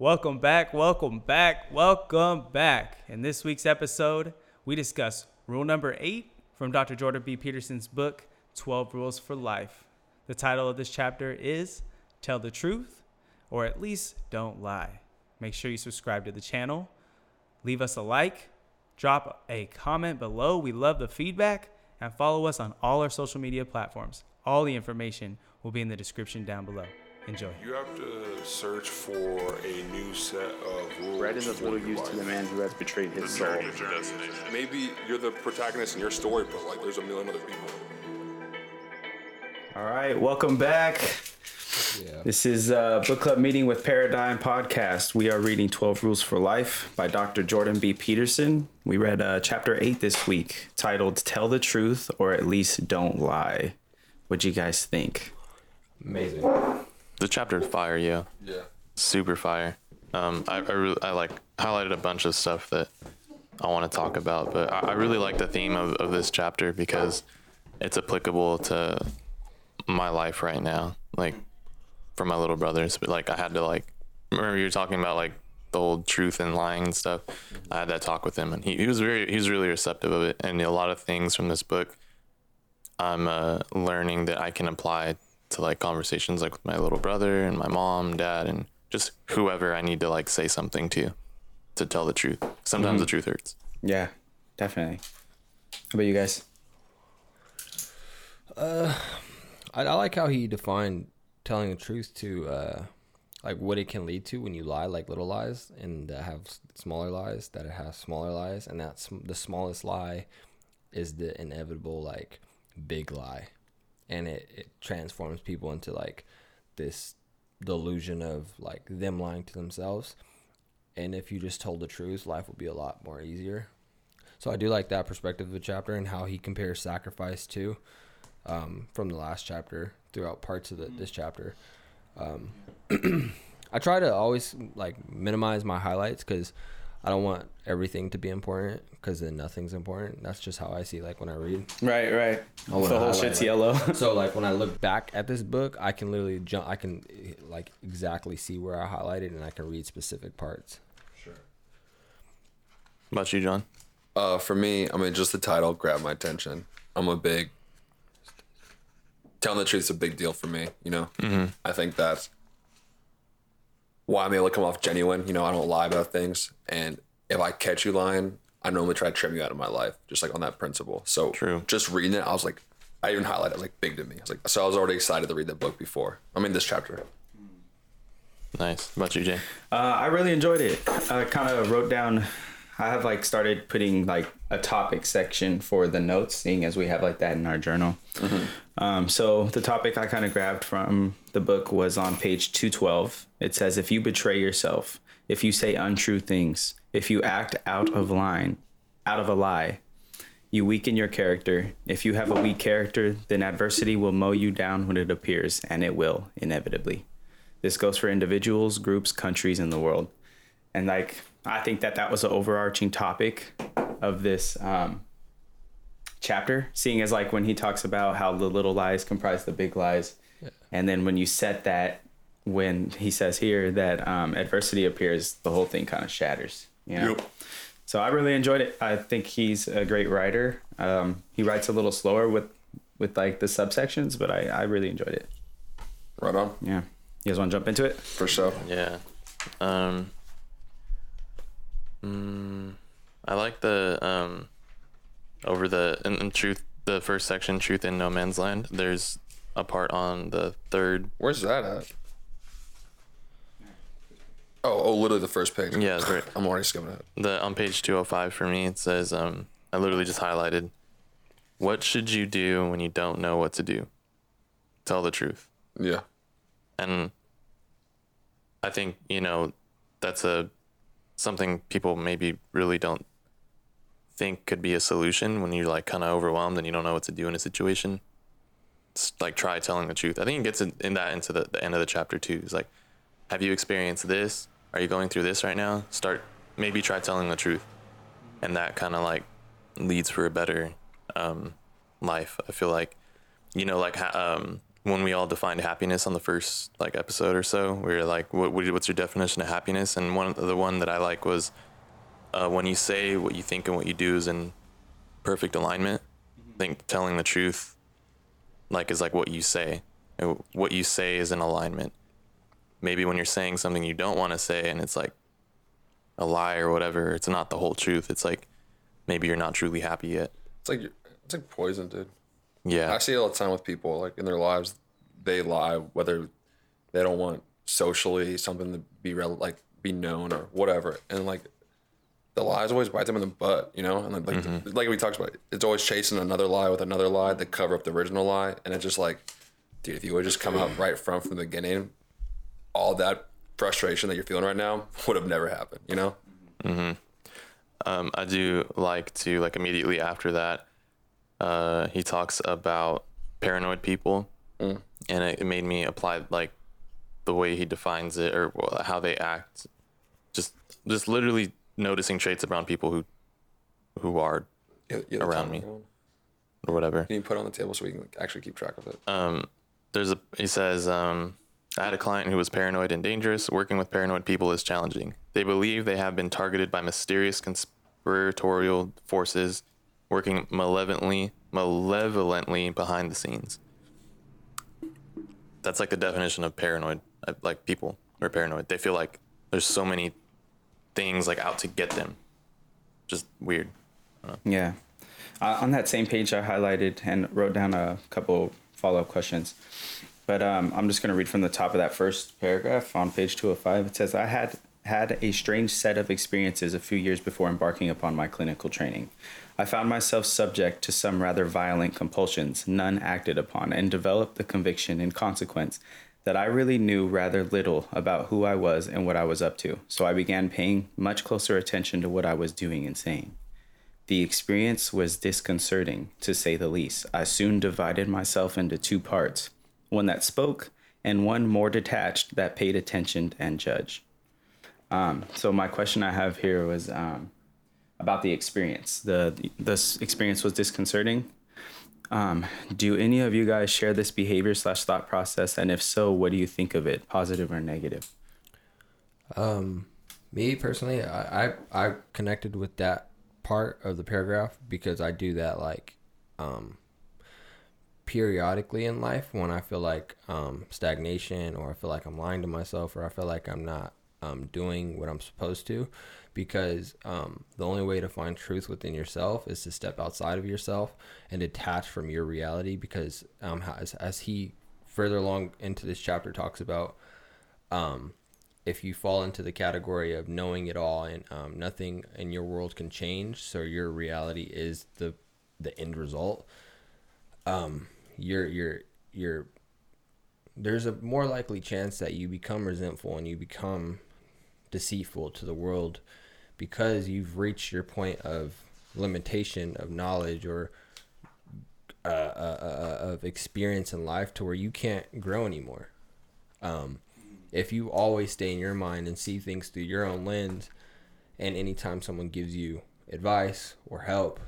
Welcome back, welcome back, welcome back. In this week's episode, we discuss rule number eight from Dr. Jordan B. Peterson's book, 12 Rules for Life. The title of this chapter is Tell the Truth, or at least Don't Lie. Make sure you subscribe to the channel, leave us a like, drop a comment below. We love the feedback, and follow us on all our social media platforms. All the information will be in the description down below. Enjoy. You have to search for a new set of rules. Bread is of little your use life. to the man who has betrayed his soul. Maybe you're the protagonist in your story, but like there's a million other people. All right, welcome back. This is uh, Book Club Meeting with Paradigm podcast. We are reading 12 Rules for Life by Dr. Jordan B. Peterson. We read uh, chapter 8 this week titled Tell the Truth or at least Don't Lie. What'd you guys think? Amazing. The chapter fire, yeah, Yeah. super fire. Um, I I, really, I like highlighted a bunch of stuff that I want to talk about, but I, I really like the theme of, of this chapter because it's applicable to my life right now. Like for my little brothers, but like I had to like remember you were talking about like the whole truth and lying and stuff. I had that talk with him, and he, he was very he was really receptive of it, and a lot of things from this book I'm uh, learning that I can apply to like conversations like with my little brother and my mom, dad, and just whoever I need to like say something to to tell the truth. Sometimes the truth hurts. Yeah, definitely. How about you guys? I, I like how he defined telling the truth to uh, like what it can lead to when you lie, like little lies, and that have smaller lies. That it has smaller lies, and that's the smallest lie is the inevitable like big lie, and it, it transforms people into like this delusion of like them lying to themselves. And if you just told the truth, life would be a lot more easier. So I do like that perspective of the chapter and how he compares sacrifice to um, from the last chapter throughout parts of the, this chapter. Um, I try to always like minimize my highlights because I don't want everything to be important because then nothing's important. That's just how I see like when I read. Right, right. the whole highlight, shit's like- yellow. So like when I look back at this book, I can literally jump. I can like exactly see where I highlighted and I can read specific parts. Sure. How about you, John? Uh, for me, I mean, just the title grabbed my attention. I'm a big telling the truth is a big deal for me. You know, mm-hmm. I think that's why I'm able to come off genuine. You know, I don't lie about things, and if I catch you lying, I normally try to trim you out of my life, just like on that principle. So, True. Just reading it, I was like, I even highlighted, it was like big to me. I was like, so I was already excited to read the book before. I mean, this chapter. Nice. How about you, Jay? Uh, I really enjoyed it. I kind of wrote down. I have like started putting like a topic section for the notes, seeing as we have like that in our journal. Um, so the topic I kind of grabbed from the book was on page two twelve. It says, "If you betray yourself, if you say untrue things, if you act out of line, out of a lie, you weaken your character. If you have a weak character, then adversity will mow you down when it appears, and it will inevitably." This goes for individuals, groups, countries, and the world. And like, I think that that was an overarching topic of this um, chapter, seeing as like when he talks about how the little lies comprise the big lies. And then when you set that, when he says here that um, adversity appears, the whole thing kind of shatters. You know? Yep. So I really enjoyed it. I think he's a great writer. Um, he writes a little slower with with like the subsections, but I, I really enjoyed it. Right on, Yeah. You guys want to jump into it? for sure. Yeah. Um. mm, I like the um. Over the in, in truth, the first section, truth in no man's land. There's a part on the third. Where's that at? Oh, oh, literally the first page. Yeah, that's right. I'm already skimming it. the on page 205 for me it says um i literally just highlighted what should you do when you don't know what to do tell the truth Yeah. and i think you know that's a something people maybe really don't think could be a solution when you're like kind of overwhelmed and you don't know what to do in a situation. It's like try telling the truth. I think it gets in, in that into the, the end of the chapter too. It's like have you experienced this? Are you going through this right now? Start maybe try telling the truth. And that kind of like leads for a better um, life i feel like. You know like ha- um, when we all defined happiness on the first like episode or so. We were like, what what's your definition of happiness? And one the one that I like was uh, when you say what you think and what you do is in perfect alignment. I think telling the truth, like, is like what you say. What you say is in alignment. Maybe when you're saying something you don't want to say and it's like a lie or whatever, it's not the whole truth. It's like maybe you're not truly happy yet. It's like it's like poison, dude. Yeah. I see it all the time with people. Like in their lives, they lie whether they don't want socially something to be like be known or whatever, and like the lies always bite them in the butt, you know. And like like, like we talked about, it's always chasing another lie with another lie to cover up the original lie, and it's just like, dude, if you would just come out right front from the beginning, all that frustration that you're feeling right now would have never happened, you know. Hmm. um, I do like to like immediately after that, uh, he talks about paranoid people, and it, it made me apply like the way he defines it or how they act. Just just literally noticing traits around people who who are You- you have Around me. or whatever. Can you put it on the table so we can actually keep track of it? Um, there's a he says um, I had a client who was paranoid and dangerous. Working with paranoid people is challenging. They believe they have been targeted by mysterious conspiratorial forces working malevolently malevolently behind the scenes. That's like the definition of paranoid. uh, Like people are paranoid. They feel like there's so many things like out to get them. Just weird. Yeah. Uh, on that same page, I highlighted and wrote down a couple follow up questions. But um, I'm just going to read from the top of that first paragraph on page 205. It says, I had had a strange set of experiences a few years before embarking upon my clinical training. I found myself subject to some rather violent compulsions, none acted upon, and developed the conviction in consequence that I really knew rather little about who I was and what I was up to. So I began paying much closer attention to what I was doing and saying. The experience was disconcerting, to say the least. I soon divided myself into two parts one that spoke, and one more detached that paid attention and judged. Um, so, my question I have here was um, about the experience. The, this experience was disconcerting. Um, do any of you guys share this behavior slash thought process? And if so, what do you think of it, positive or negative? Me personally, I, I I connected with that part of the paragraph because I do that like um periodically in life when I feel like um stagnation or I feel like I'm lying to myself or I feel like I'm not um doing what I'm supposed to because um the only way to find truth within yourself is to step outside of yourself and detach from your reality because um as, as he further along into this chapter talks about um, if you fall into the category of knowing it all and um, nothing in your world can change, so your reality is the the end result. Um, you're you're you're there's a more likely chance that you become resentful and you become deceitful to the world because you've reached your point of limitation of knowledge or uh, uh, uh, of experience in life to where you can't grow anymore if you always stay in your mind and see things through your own lens, and anytime someone gives you advice or help,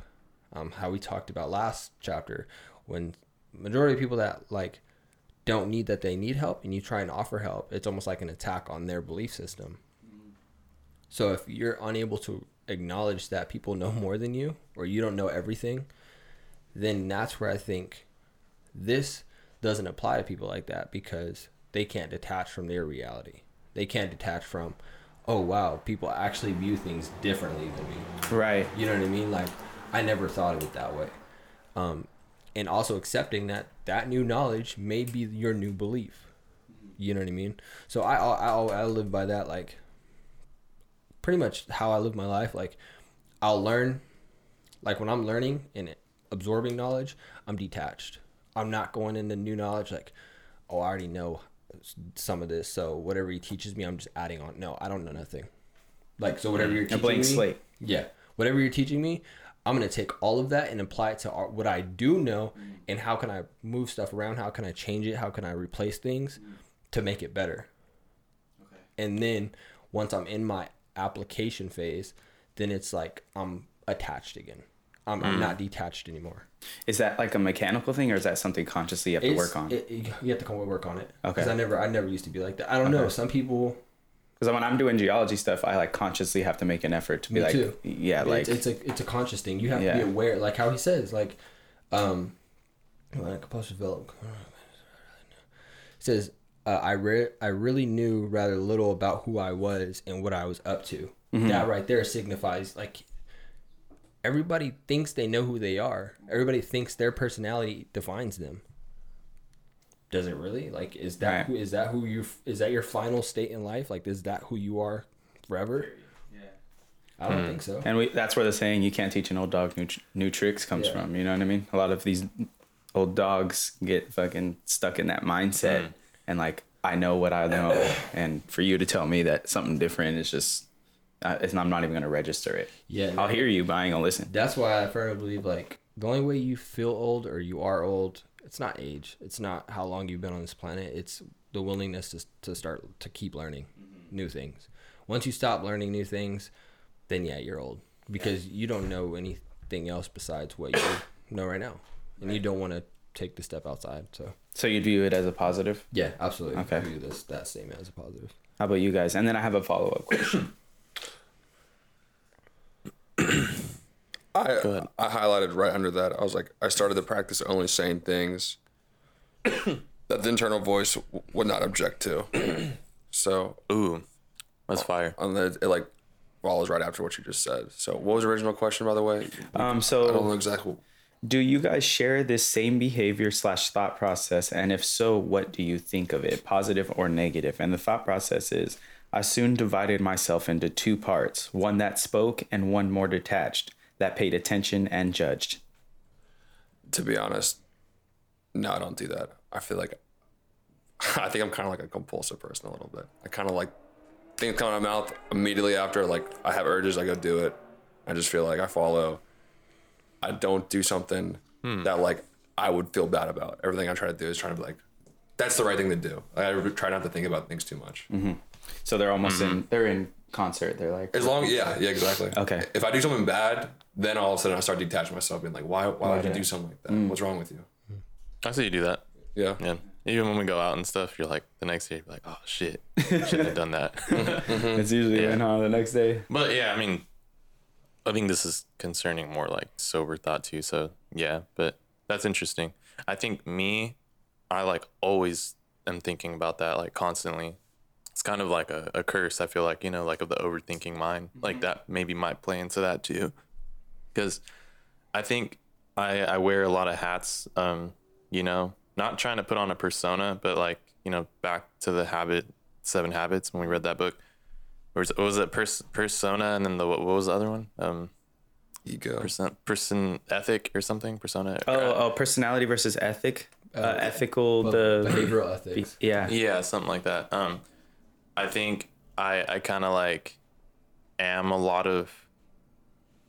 um, how we talked about last chapter, when majority of people that like don't need that they need help, and you try and offer help, it's almost like an attack on their belief system. So if you're unable to acknowledge that people know more than you, or you don't know everything, then that's where I think this doesn't apply to people like that because they can't detach from their reality. They can't detach from, oh wow, people actually view things differently than me. Right. You know what I mean? Like I never thought of it that way. Um, and also accepting that that new knowledge may be your new belief. You know what I mean? So I I I, live by that like pretty much how I live my life. Like I'll learn, like when I'm learning and absorbing knowledge, I'm detached. I'm not going into new knowledge like, oh, I already know some of this, so whatever he teaches me, I'm just adding on. No, I don't know nothing. Like so, whatever you're A blank me, slate. yeah, whatever you're teaching me, I'm gonna take all of that and apply it to what I do know, and how can I move stuff around? How can I change it? How can I replace things to make it better? Okay. And then once I'm in my application phase, then it's like I'm attached again. I'm, Mm. I'm not detached anymore. Is that like a mechanical thing, or is that something consciously you have to It's- work on? It, it- you have to come work on it. Okay. Because I never, I never used to be like that. I don't know. Some people, Because when I'm doing geology stuff, I like consciously have to make an effort to be like, too. yeah, like it's, it's a it's a conscious thing. You have to be aware, like how he says, like, um, when compulsive develop, says, uh, I re- I really knew rather little about who I was and what I was up to. Mm-hmm. That right there signifies like everybody thinks they know who they are. Everybody thinks their personality defines them. Does it really? Like, is that Right. who is that who you is that your final state in life? Like, is that who you are forever? Yeah. I don't think so. And we, that's where the saying "you can't teach an old dog new, new tricks" comes Yeah. from. You know what I mean? A lot of these old dogs get fucking stuck in that mindset, and like I know what I know, and for you to tell me that something different is just, uh, it's, I'm not even gonna register it. Yeah, I'll hear you, but I ain't gonna listen. That's why I firmly believe like the only way you feel old or you are old, it's not age. It's not how long you've been on this planet. It's the willingness to to start to keep learning new things. Once you stop learning new things, then yeah, you're old because you don't know anything else besides what you know right now, and you don't want to take the step outside. So So you'd view it as a positive. yeah, absolutely. Okay. View this that statement as a positive. How about you guys? And then I have a follow up question. I. I highlighted right under that. I was like, I started the practice only saying things that the internal voice w- would not object to. so Ooh, that's fire. on the it like follows right after what you just said. So what was the original question, by the way? Um, so I don't know exactly. Do you guys share this same behavior slash thought process? And if so, what do you think of it, positive or negative? And the thought process is I soon divided myself into two parts one that spoke and one more detached, that paid attention and judged. To be honest, no, I don't do that. I feel like I think I'm kind of like a compulsive person a little bit. I kind of like things come out of my mouth immediately after. Like I have urges, I go do it. I just feel like I follow. I don't do something hmm. that like I would feel bad about. Everything I try to do is trying to be like, that's the right thing to do. I try not to think about things too much. Mm-hmm. So they're almost in, mm-hmm. they're in concert. They're like, As long, yeah, yeah, exactly. Okay. If I do something bad, then all of a sudden I start detaching myself, being like, why, why would you did I- do something like that? Mm. What's wrong with you? I see you do that. Yeah. Yeah. Even when we go out and stuff, you're like the next day, you're like, oh shit, shouldn't have done that. it's usually Yeah. when, huh, the next day. But yeah, I mean, I think this is concerning more like sober thought too. So yeah, but that's interesting. I think me, I like always am thinking about that like constantly. It's kind of like a, a curse. I feel like you know, like of the overthinking mind. Like that maybe might play into that too, because I think I I wear a lot of hats. Um, you know, not trying to put on a persona, but like you know, back to the habit, seven habits when we read that book. Or was, what was it pers- persona and then the what, what was the other one? Um, Ego. person person ethic or something. Persona. Oh, oh personality versus ethic. Uh, ethical, Well, the. behavioral ethics. Yeah. Yeah, something like that. Um, I think I I kind of like am a lot of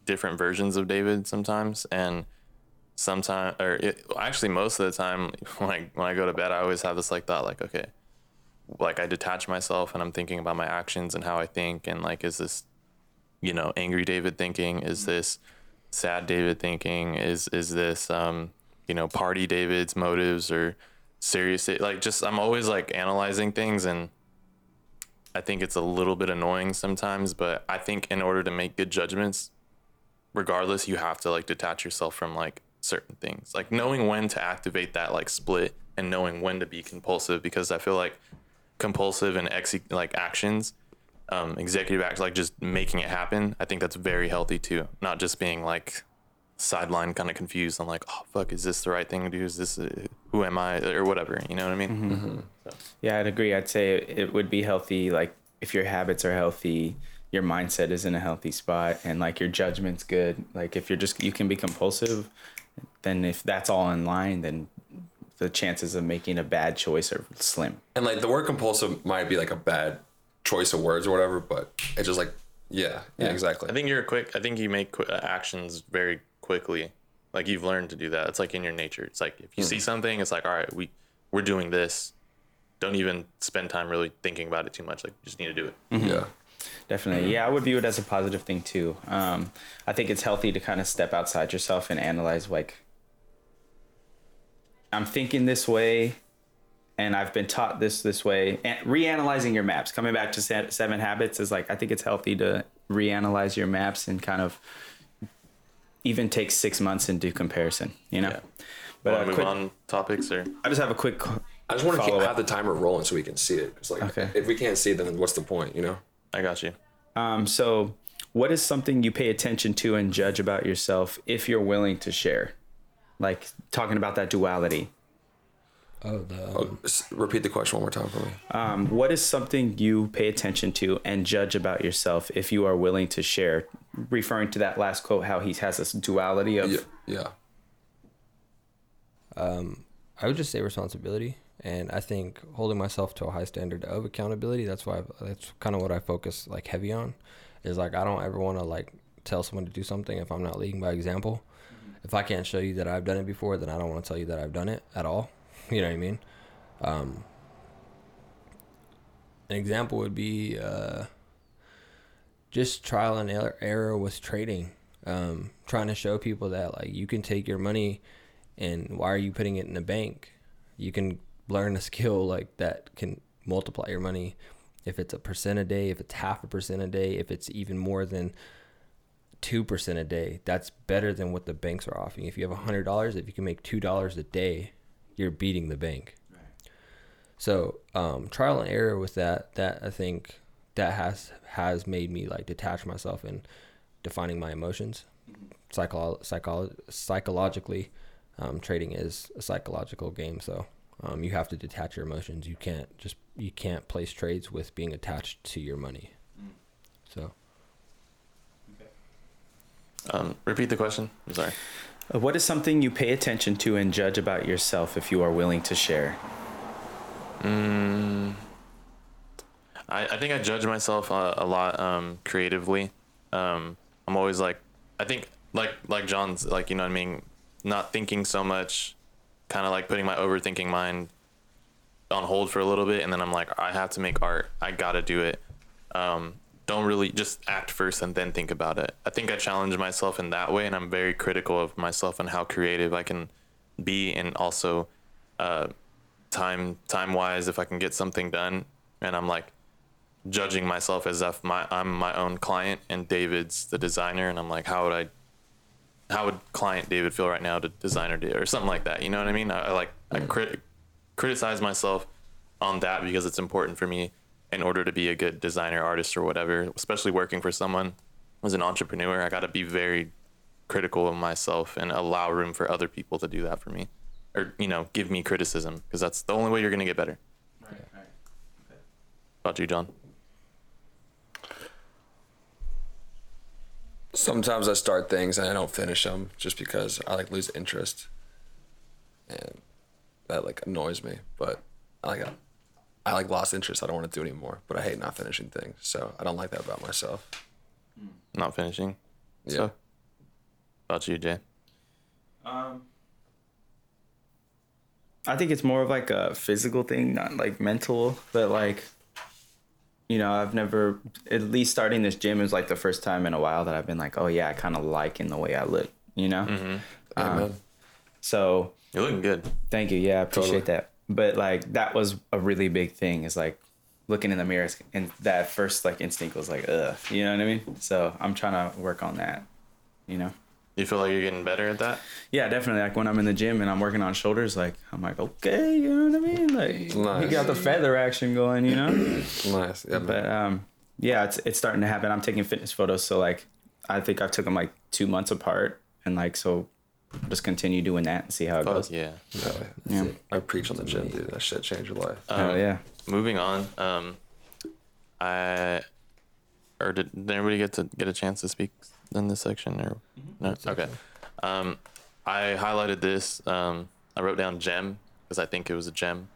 different versions of David sometimes, and sometimes or it, actually most of the time when I when I go to bed, I always have this like thought like okay, like I detach myself and I'm thinking about my actions and how I think and like is this you know angry David thinking? Is this sad David thinking? Is is this um you know party David's motives or serious like just I'm always like analyzing things and I think it's a little bit annoying sometimes but I think in order to make good judgments regardless you have to like detach yourself from like certain things. Like knowing when to activate that like split and knowing when to be compulsive because I feel like compulsive and ex like actions um, executive acts like just making it happen i think that's very healthy too not just being like sideline kind of confused on like oh fuck is this the right thing to do is this uh, who am i or whatever you know what i mean Yeah, I'd agree. I'd say it would be healthy. Like if your habits are healthy, your mindset is in a healthy spot, and like your judgment's good. Like if you're just you can be compulsive, then if that's all in line, then the chances of making a bad choice are slim. And like the word compulsive might be like a bad choice of words or whatever, but it's just like, yeah, yeah, exactly. i think you're quick i think you make qu- uh, actions very quickly like you've learned to do that it's like in your nature it's like if you see something it's like all right we we're doing this don't even spend time really thinking about it too much like you just need to do it yeah. Definitely. Yeah, I would view it as a positive thing too. Um, I think it's healthy to kind of step outside yourself and analyze like I'm thinking this way and I've been taught this this way. And reanalyzing your maps, coming back to seven habits is like I think it's healthy to reanalyze your maps and kind of even take six months and do comparison. You know. Yeah. But Want uh, move quick, on topics or? I just have a quick. I just want to keep, have the timer rolling so we can see it. Cause like, Okay. if we can't see, it, then what's the point? You know? I got you. Um, so, what is something you pay attention to and judge about yourself if you're willing to share? Like talking about that duality. Oh, the um, Oh, repeat the question one more time for me. Um, what is something you pay attention to and judge about yourself if you are willing to share? Referring to that last quote, how he has this duality of Yeah. Yeah. I would just say responsibility, and I think holding myself to a high standard of accountability. That's why I, that's kind of what I focus like heavy on. Is like I don't ever want to like tell someone to do something if I'm not leading by example. If I can't show you that I've done it before, then I don't want to tell you that I've done it at all. You know what I mean? Um, an example would be uh, just trial and error- error with trading. Um, trying to show people that like you can take your money and why are you putting it in a bank? You can learn a skill like that can multiply your money. If it's a percent a day, if it's half a percent a day, if it's even more than two percent a day, that's better than what the banks are offering. If you have a hundred dollars, if you can make two dollars a day, you're beating the bank. So um, trial and error with that, that I think that has has made me like detach myself and defining my emotions. Psycho, psycho, psychologically, um, trading is a psychological game. So um, you have to detach your emotions. You can't just you can't place trades with being attached to your money. So Um, repeat the question. I'm sorry. Uh, what is something you pay attention to and judge about yourself if you are willing to share? I, I think I judge myself a, a lot um, creatively. Um, I'm always like, I think like like John's like you know what I mean, not thinking so much, kind of like putting my overthinking mind on hold for a little bit, and then I'm like, I have to make art. I gotta do it. Um, don't really just act first and then think about it. I think I challenge myself in that way, and I'm very critical of myself and how creative I can be, and also uh, time time wise if I can get something done. And I'm like judging myself as if my I'm my own client and David's the designer, and I'm like, how would I, how would client David feel right now to designer David or something like that? You know what I mean? I, I like I crit- criticize myself on that because it's important for me in order to be a good designer, artist, or whatever. Especially working for someone as an entrepreneur, I got to be very critical of myself and allow room for other people to do that for me, or you know, give me criticism because that's the only way you're gonna get better. Right, right. About you, John. Sometimes I start things and I don't finish them just because I like lose interest, and that like annoys me. But I like I like lost interest. I don't want to do anymore. But I hate not finishing things, so I don't like that about myself. Hmm. Not finishing. Yeah. So, about you, Jay. Um, I think it's more of like a physical thing, not like mental. But like, you know, I've never, at least starting this gym is like the first time in a while that I've been like, oh yeah, I kind of like in the way I look. You know. Mm-hmm. Um, Amen. So You're looking good. thank you. Yeah, I appreciate Totally. that. But like that was a really big thing. Is like looking in the mirror and that first like instinct was like, ugh. You know what I mean? So I'm trying to work on that. You know. You feel like you're getting better at that? Yeah, definitely. Like when I'm in the gym and I'm working on shoulders, like I'm like, okay, you know what I mean? Like Nice. got the feather action going, you know. Nice. Yeah, but um, yeah, it's it's starting to happen. I'm taking fitness photos, so like I think I've took them like two months apart, and like so, just continue doing that and see how it Oh, goes. yeah. Yeah. Yeah. I preach on the gym, dude. That shit changed your life. Oh yeah. Moving on. Um, I or did, did everybody get to get a chance to speak in this section or no? Okay. Um, I highlighted this. Um, I wrote down gem because I think it was a gem.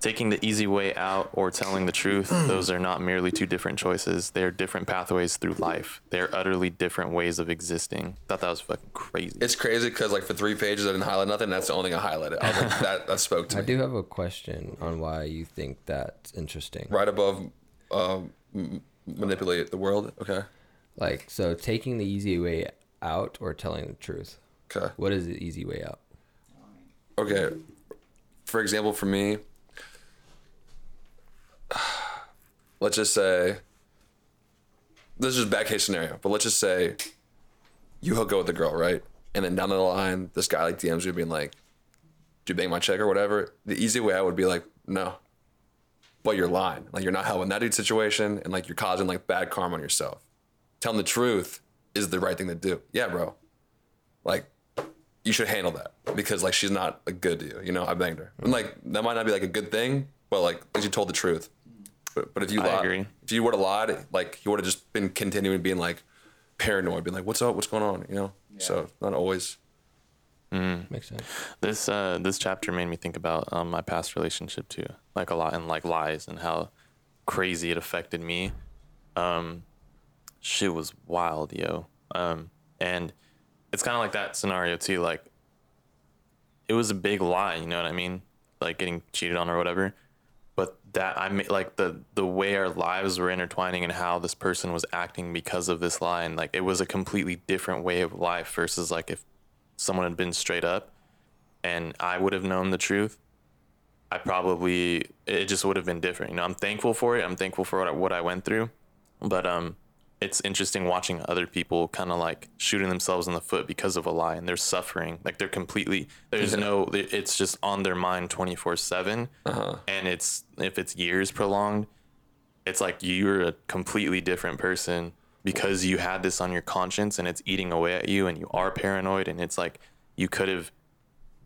Taking the easy way out or telling the truth, those are not merely two different choices. They are different pathways through life. They are utterly different ways of existing. Thought that was fucking crazy. It's crazy because like for three pages I didn't highlight nothing. That's the only thing I highlighted. I was like, that that spoke to I me. do have a question on why you think that's interesting. Right above, um, m- manipulate the world. Okay. Like so, taking the easy way out or telling the truth. Okay. What is the easy way out? Okay. For example, for me, let's just say this is bad case scenario, but let's just say you hook up with a girl, right? And then down the line, this guy like DMs you being like, "Do you bang my check or whatever?" The easy way I would be like, "No," but you're lying. Like you're not helping that dude situation, and like you're causing like bad karma on yourself. Telling the truth is the right thing to do. Yeah, bro. Like you should handle that because like she's not like, good to you. You know, I banged her. And like that might not be like a good thing, but like at you told the truth. But, but if you I lied, agree. if you would have lied, like you would have just been continuing being like paranoid, being like, "What's up? What's going on?" You know. So not always. Makes sense. This uh this chapter made me think about um, my past relationship too, like a lot and like lies and how crazy it affected me. Um, shit was wild, yo. Um, and it's kind of like that scenario too. Like it was a big lie, you know what I mean? Like getting cheated on or whatever. But that I made like the the way our lives were intertwining and how this person was acting because of this lie, and like it was a completely different way of life versus like if someone had been straight up and I would have known the truth, I probably it just would have been different. You know, I'm thankful for it. I'm thankful for what I, what I went through, but um, it's interesting watching other people kind of like shooting themselves in the foot because of a lie, and they're suffering. Like they're completely there's no it's just on their mind 24 seven, and it's if it's years prolonged, it's like you're a completely different person because you had this on your conscience and it's eating away at you and you are paranoid and it's like you could have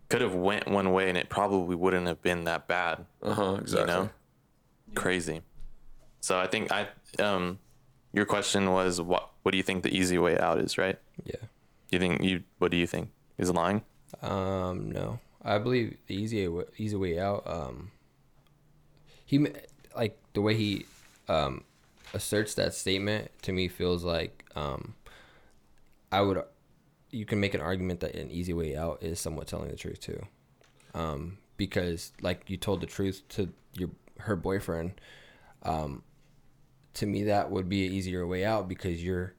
could have went one way and it probably wouldn't have been that bad Uh huh. Exactly. you know crazy so i think i um your question was what what do you think the easy way out is right Yeah. you think you what do you think is lying Um, no, I believe the easy wa- easy way out. Um, he like the way he um asserts that statement to me feels like um I would you can make an argument that an easy way out is somewhat telling the truth too, um because like you told the truth to your her boyfriend, um to me that would be an easier way out because you're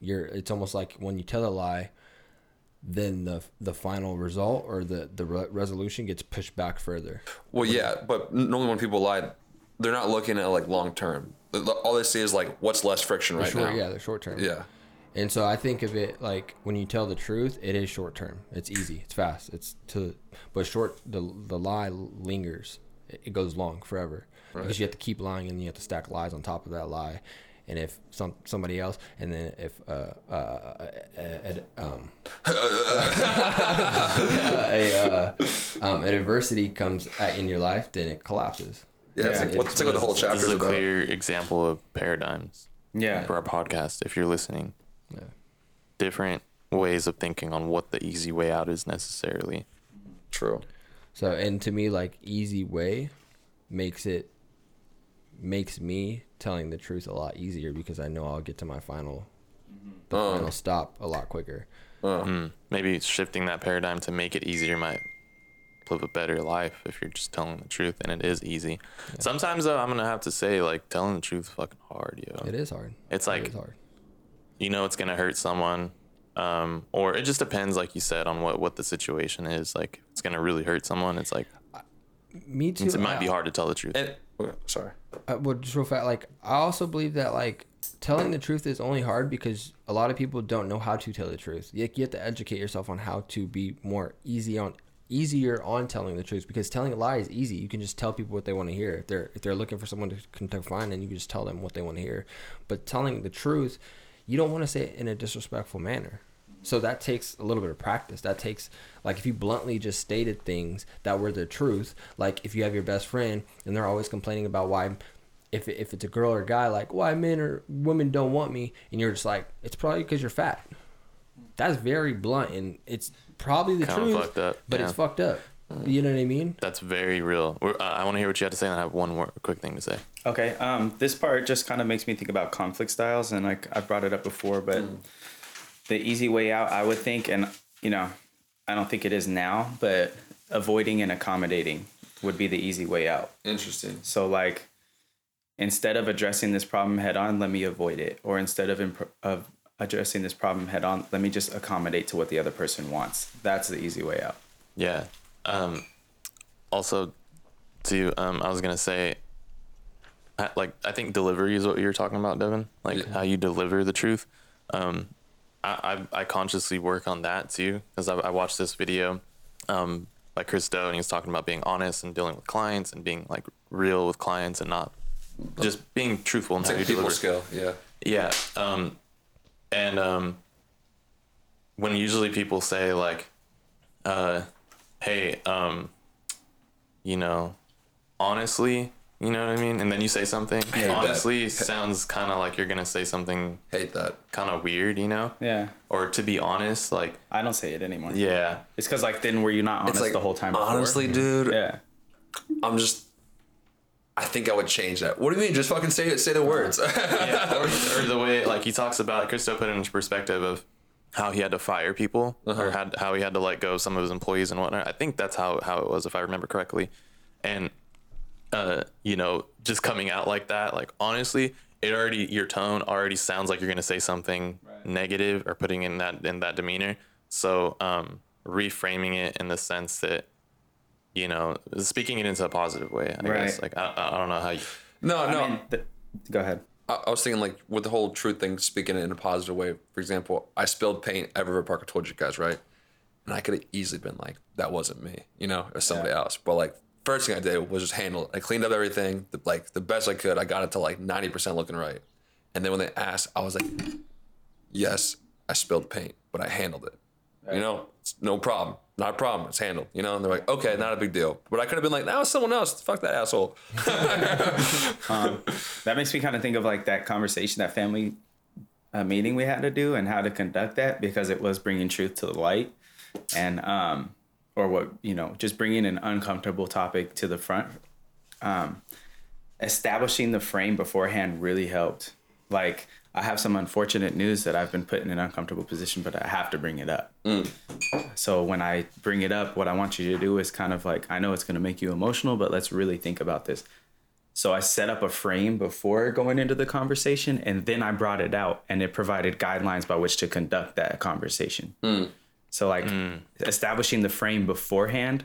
you're it's almost like when you tell a lie then the the final result or the the re- resolution gets pushed back further. Well, yeah, but normally when people lie, they're not looking at like long term. All they see is like what's less friction right short, now. yeah, the short term. Yeah. And so I think of it like when you tell the truth, it is short term. It's easy. It's fast. It's to, but short. The the lie lingers. It, it goes long forever because you have to keep lying and you have to stack lies on top of that lie. And if some somebody else, and then if uh uh, uh, um a uh, um, an adversity comes at, in your life, then it collapses. Yeah, it's Yeah, like, let's take what the whole chapter is is a about. clear example of paradigms Yeah. for our podcast if you're listening Yeah. different ways of thinking on what the easy way out is necessarily True. So, and to me, like easy way makes it makes me telling the truth a lot easier because I know I'll get to my final the Oh. final stop a lot quicker. Uh-huh. Hmm. maybe shifting that paradigm to make it easier might live a better life if you're just telling the truth and it is easy sometimes though i'm gonna have to say like telling the truth is fucking hard yo It is hard. It's like- is hard. you know it's gonna hurt someone um or it just depends like you said on what what the situation is like it's gonna really hurt someone it's like Me too. it might be hard to tell the truth And oh, sorry. Well, just real fast, like I also believe that like telling the truth is only hard because a lot of people don't know how to tell the truth. You, you have to educate yourself on how to be more easy on easier on telling the truth because telling a lie is easy. You can just tell people what they want to hear. If they're if they're looking for someone to confine, then you can just tell them what they want to hear. But telling the truth, you don't want to say it in a disrespectful manner. So that takes a little bit of practice. That takes like if you bluntly just stated things that were the truth. Like if you have your best friend and they're always complaining about why, if if it's a girl or a guy, like why men or women don't want me, and you're just like it's probably because you're fat. That's very blunt and it's probably the Kinda truth, fucked up, but yeah. it's fucked up. You know what I mean? that's very real uh, i want to hear what you have to say and i have one more quick thing to say Okay. Um, this part just kind of makes me think about conflict styles, and like I brought it up before, but the easy way out, I would think, and you know, I don't think it is now, but avoiding and accommodating would be the easy way out. Interesting. So like, instead of addressing this problem head on, let me avoid it. Or instead of imp- of addressing this problem head on, let me just accommodate to what the other person wants. That's the easy way out. Yeah. Um, also, to um, I was gonna say, I, like I think delivery is what you're talking about, Devin. Like Yeah. how you deliver the truth. Um, I, I I consciously work on that too because I, I watched this video, um, by Chris Do and he was talking about being honest and dealing with clients and being like real with clients and not just being truthful It's how like you a people deliver. skill. Yeah. Yeah. Um, and um, when usually people say like, uh, "Hey, um, you know, honestly," you know what I mean, and then you say something hate that. honestly sounds kind of like you're gonna say something Hate that. kind of weird, you know, Yeah. or to be honest, like, I don't say it anymore. yeah, It's because like then were you not honest like the whole time? Before? honestly, dude. Yeah. I'm just. I think I would change that. What do you mean? Just fucking say it. Say the words. yeah, or, or the way like he talks about Chris Do put it into perspective of how he had to fire people or uh-huh. had how he had to let go of some of his employees and whatnot. I think that's how how it was if I remember correctly. And uh, you know, just coming out like that, like honestly, it already your tone already sounds like you're gonna say something negative or putting in that in that demeanor. So um reframing it in the sense that you know, speaking it into a positive way. I guess. Right. Like I, I don't know how you no, no. I mean, th- go ahead. I, I was thinking like with the whole truth thing, speaking it in a positive way. For example, I spilled paint at River Park. I told you guys, right? And I could have easily been like, that wasn't me, you know, or was somebody else. But like, first thing I did was just handle it. I cleaned up everything, the, like the best I could. I got it to like ninety percent looking right. And then when they asked, I was like, yes, I spilled paint, but I handled it. You know, it's no problem. Not a problem. It's handled. You know, and they're like, okay, not a big deal. But I could have been like, that was someone else. Fuck that asshole. That makes me kind of think of like that conversation, that family uh, meeting we had to do, and how to conduct that because it was bringing truth to the light, and um, or what you know, just bringing an uncomfortable topic to the front. Um, establishing the frame beforehand really helped. Like I have some unfortunate news that I've been put in an uncomfortable position, but I have to bring it up. So when I bring it up, what I want you to do is kind of like, I know it's going to make you emotional, but let's really think about this. So I set up a frame before going into the conversation, and then I brought it out, and it provided guidelines by which to conduct that conversation. So like establishing the frame beforehand,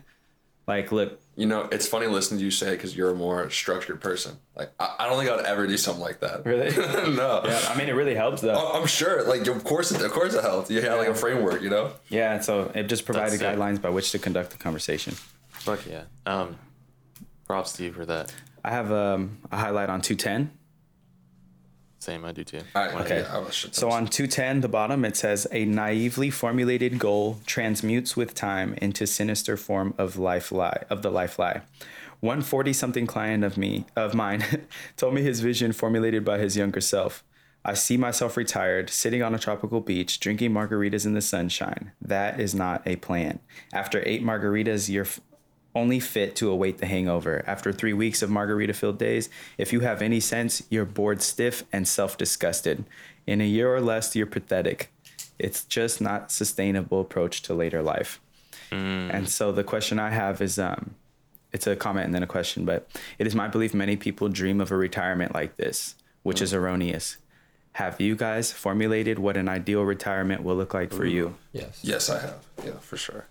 like look, You know, it's funny listening to you say it because you're a more structured person. Like, I, I don't think I would ever do something like that. really, no. yeah, I mean it really helps though. I- I'm sure. Like, of course, it, of course, it helped. You had like a framework, you know. Yeah, so it just provided That's sick. guidelines by which to conduct the conversation. Fuck yeah. Um, props to you for that. I have um, a highlight on 210. Same, I do too. All right. Okay. Yeah, I So on 210, the bottom, it says a naively formulated goal transmutes with time into sinister form of life lie of the life lie. 140 something client of me of mine told me his vision formulated by his younger self. I see myself retired, sitting on a tropical beach, drinking margaritas in the sunshine. That is not a plan. After eight margaritas, you're f- only fit to await the hangover. After three weeks of margarita filled days, if you have any sense, you're bored stiff and self disgusted. In a year or less, you're pathetic. It's just not sustainable approach to later life. And so the question I have is um it's a comment and then a question, but it is my belief many people dream of a retirement like this, which is erroneous. Have you guys formulated what an ideal retirement will look like for you? Yes. Yes, I have. Yeah, for sure.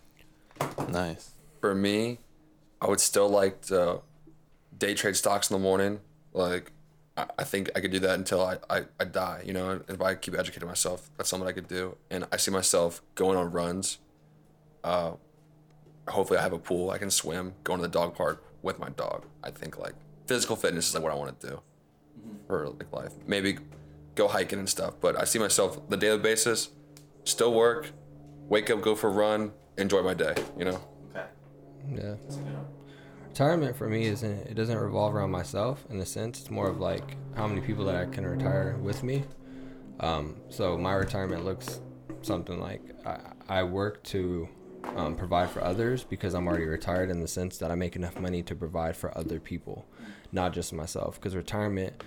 Nice. For me, I would still like to day trade stocks in the morning. Like, I, I think I could do that until I, I, I die, you know, if I keep educating myself, that's something I could do. And I see myself going on runs. Uh, hopefully, I have a pool. I can swim, going to the dog park with my dog. I think, like, physical fitness is like what I want to do for like life. Maybe go hiking and stuff. But I see myself the daily basis, still work, wake up, go for a run, enjoy my day, you know? Yeah. Retirement for me isn't it doesn't revolve around myself in a sense. It's more of like how many people that I can retire with me. Um, so my retirement looks something like I, I work to um, provide for others because I'm already retired in the sense that I make enough money to provide for other people, not just myself. Because retirement,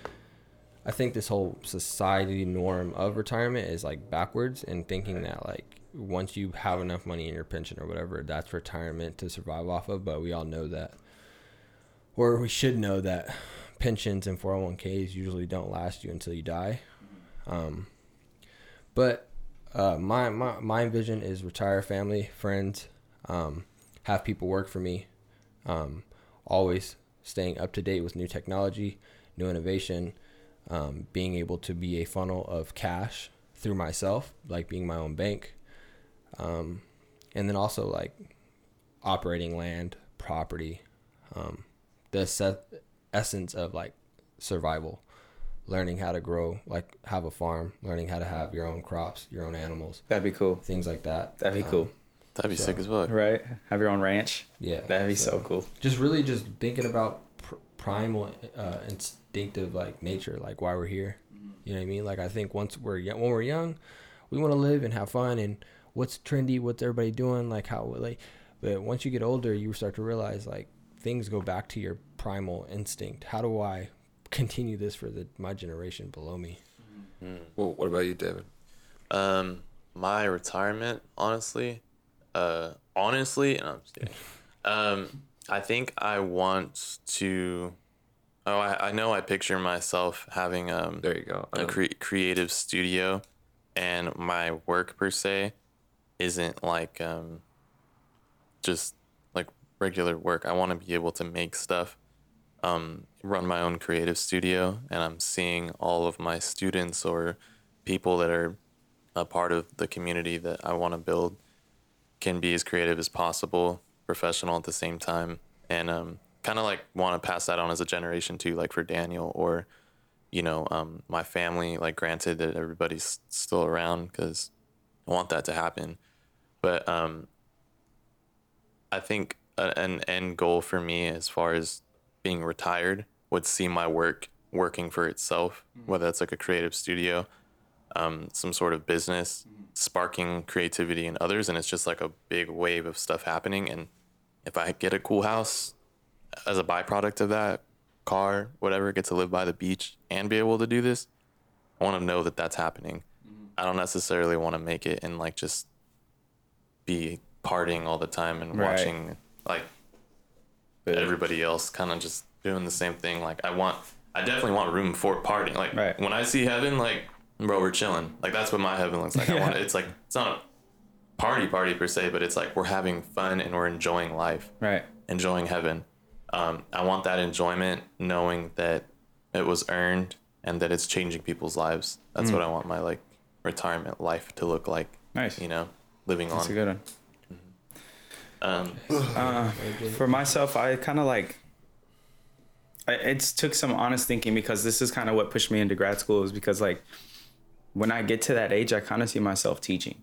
I think this whole society norm of retirement is like backwards and thinking that like once you have enough money in your pension or whatever, that's retirement to survive off of. But we all know that, or we should know that pensions and 401ks usually don't last you until you die. Um, but uh, my, my my vision is retire family, friends, um, have people work for me, um, always staying up to date with new technology, new innovation, um, being able to be a funnel of cash through myself, like being my own bank, um, and then also like operating land, property, um, the se- essence of like survival, learning how to grow, like have a farm, learning how to have your own crops, your own animals, That'd be cool. things like that. That'd be Um, cool. That'd be So- sick as fuck. Right? Have your own ranch. Yeah, That'd be so, cool. Just really just thinking about pr- primal, uh, instinctive like nature, like why we're here. You know what I mean? Like I think once we're young, when we're young, we want to live and have fun and what's trendy, what's everybody doing, like how like. But once you get older, you start to realize like things go back to your primal instinct. How do I continue this for the my generation below me? Well, what about you, David? Um, my retirement, honestly, uh, honestly, no, I'm just kidding. Um, I think I want to. Oh, I, I know. I picture myself having um There you go. I a know. cre- creative studio, and my work per se isn't like um just like regular work. I want to be able to make stuff, um, run my own creative studio, and I'm seeing all of my students or people that are a part of the community that I want to build can be as creative as possible, professional at the same time, and um, kind of like want to pass that on as a generation too, like for Daniel or you know um, my family. Like, granted that everybody's still around because I want that to happen, but um, I think a, an end goal for me as far as being retired would see my work working for itself, whether that's like a creative studio, um, some sort of business, sparking creativity in others, and it's just like a big wave of stuff happening. And if I get a cool house as a byproduct of that, car, whatever, get to live by the beach and be able to do this, I want to know that that's happening. I don't necessarily want to make it and like just be partying all the time and Right. watching like everybody else kind of just doing the same thing. Like I want, I definitely want room for partying. Like Right. when I see heaven, like bro, we're chilling. Like that's what my heaven looks like. I want it's like it's not a party party per se, but it's like we're having fun and we're enjoying life, Right. enjoying heaven. Um, I want that enjoyment, knowing that it was earned and that it's changing people's lives. That's what I want my like retirement life to look like. Nice. You know, living That's on. a good one. Um, For myself, I kind of like. I- It took some honest thinking because this is kind of what pushed me into grad school is because like, when I get to that age, I kind of see myself teaching.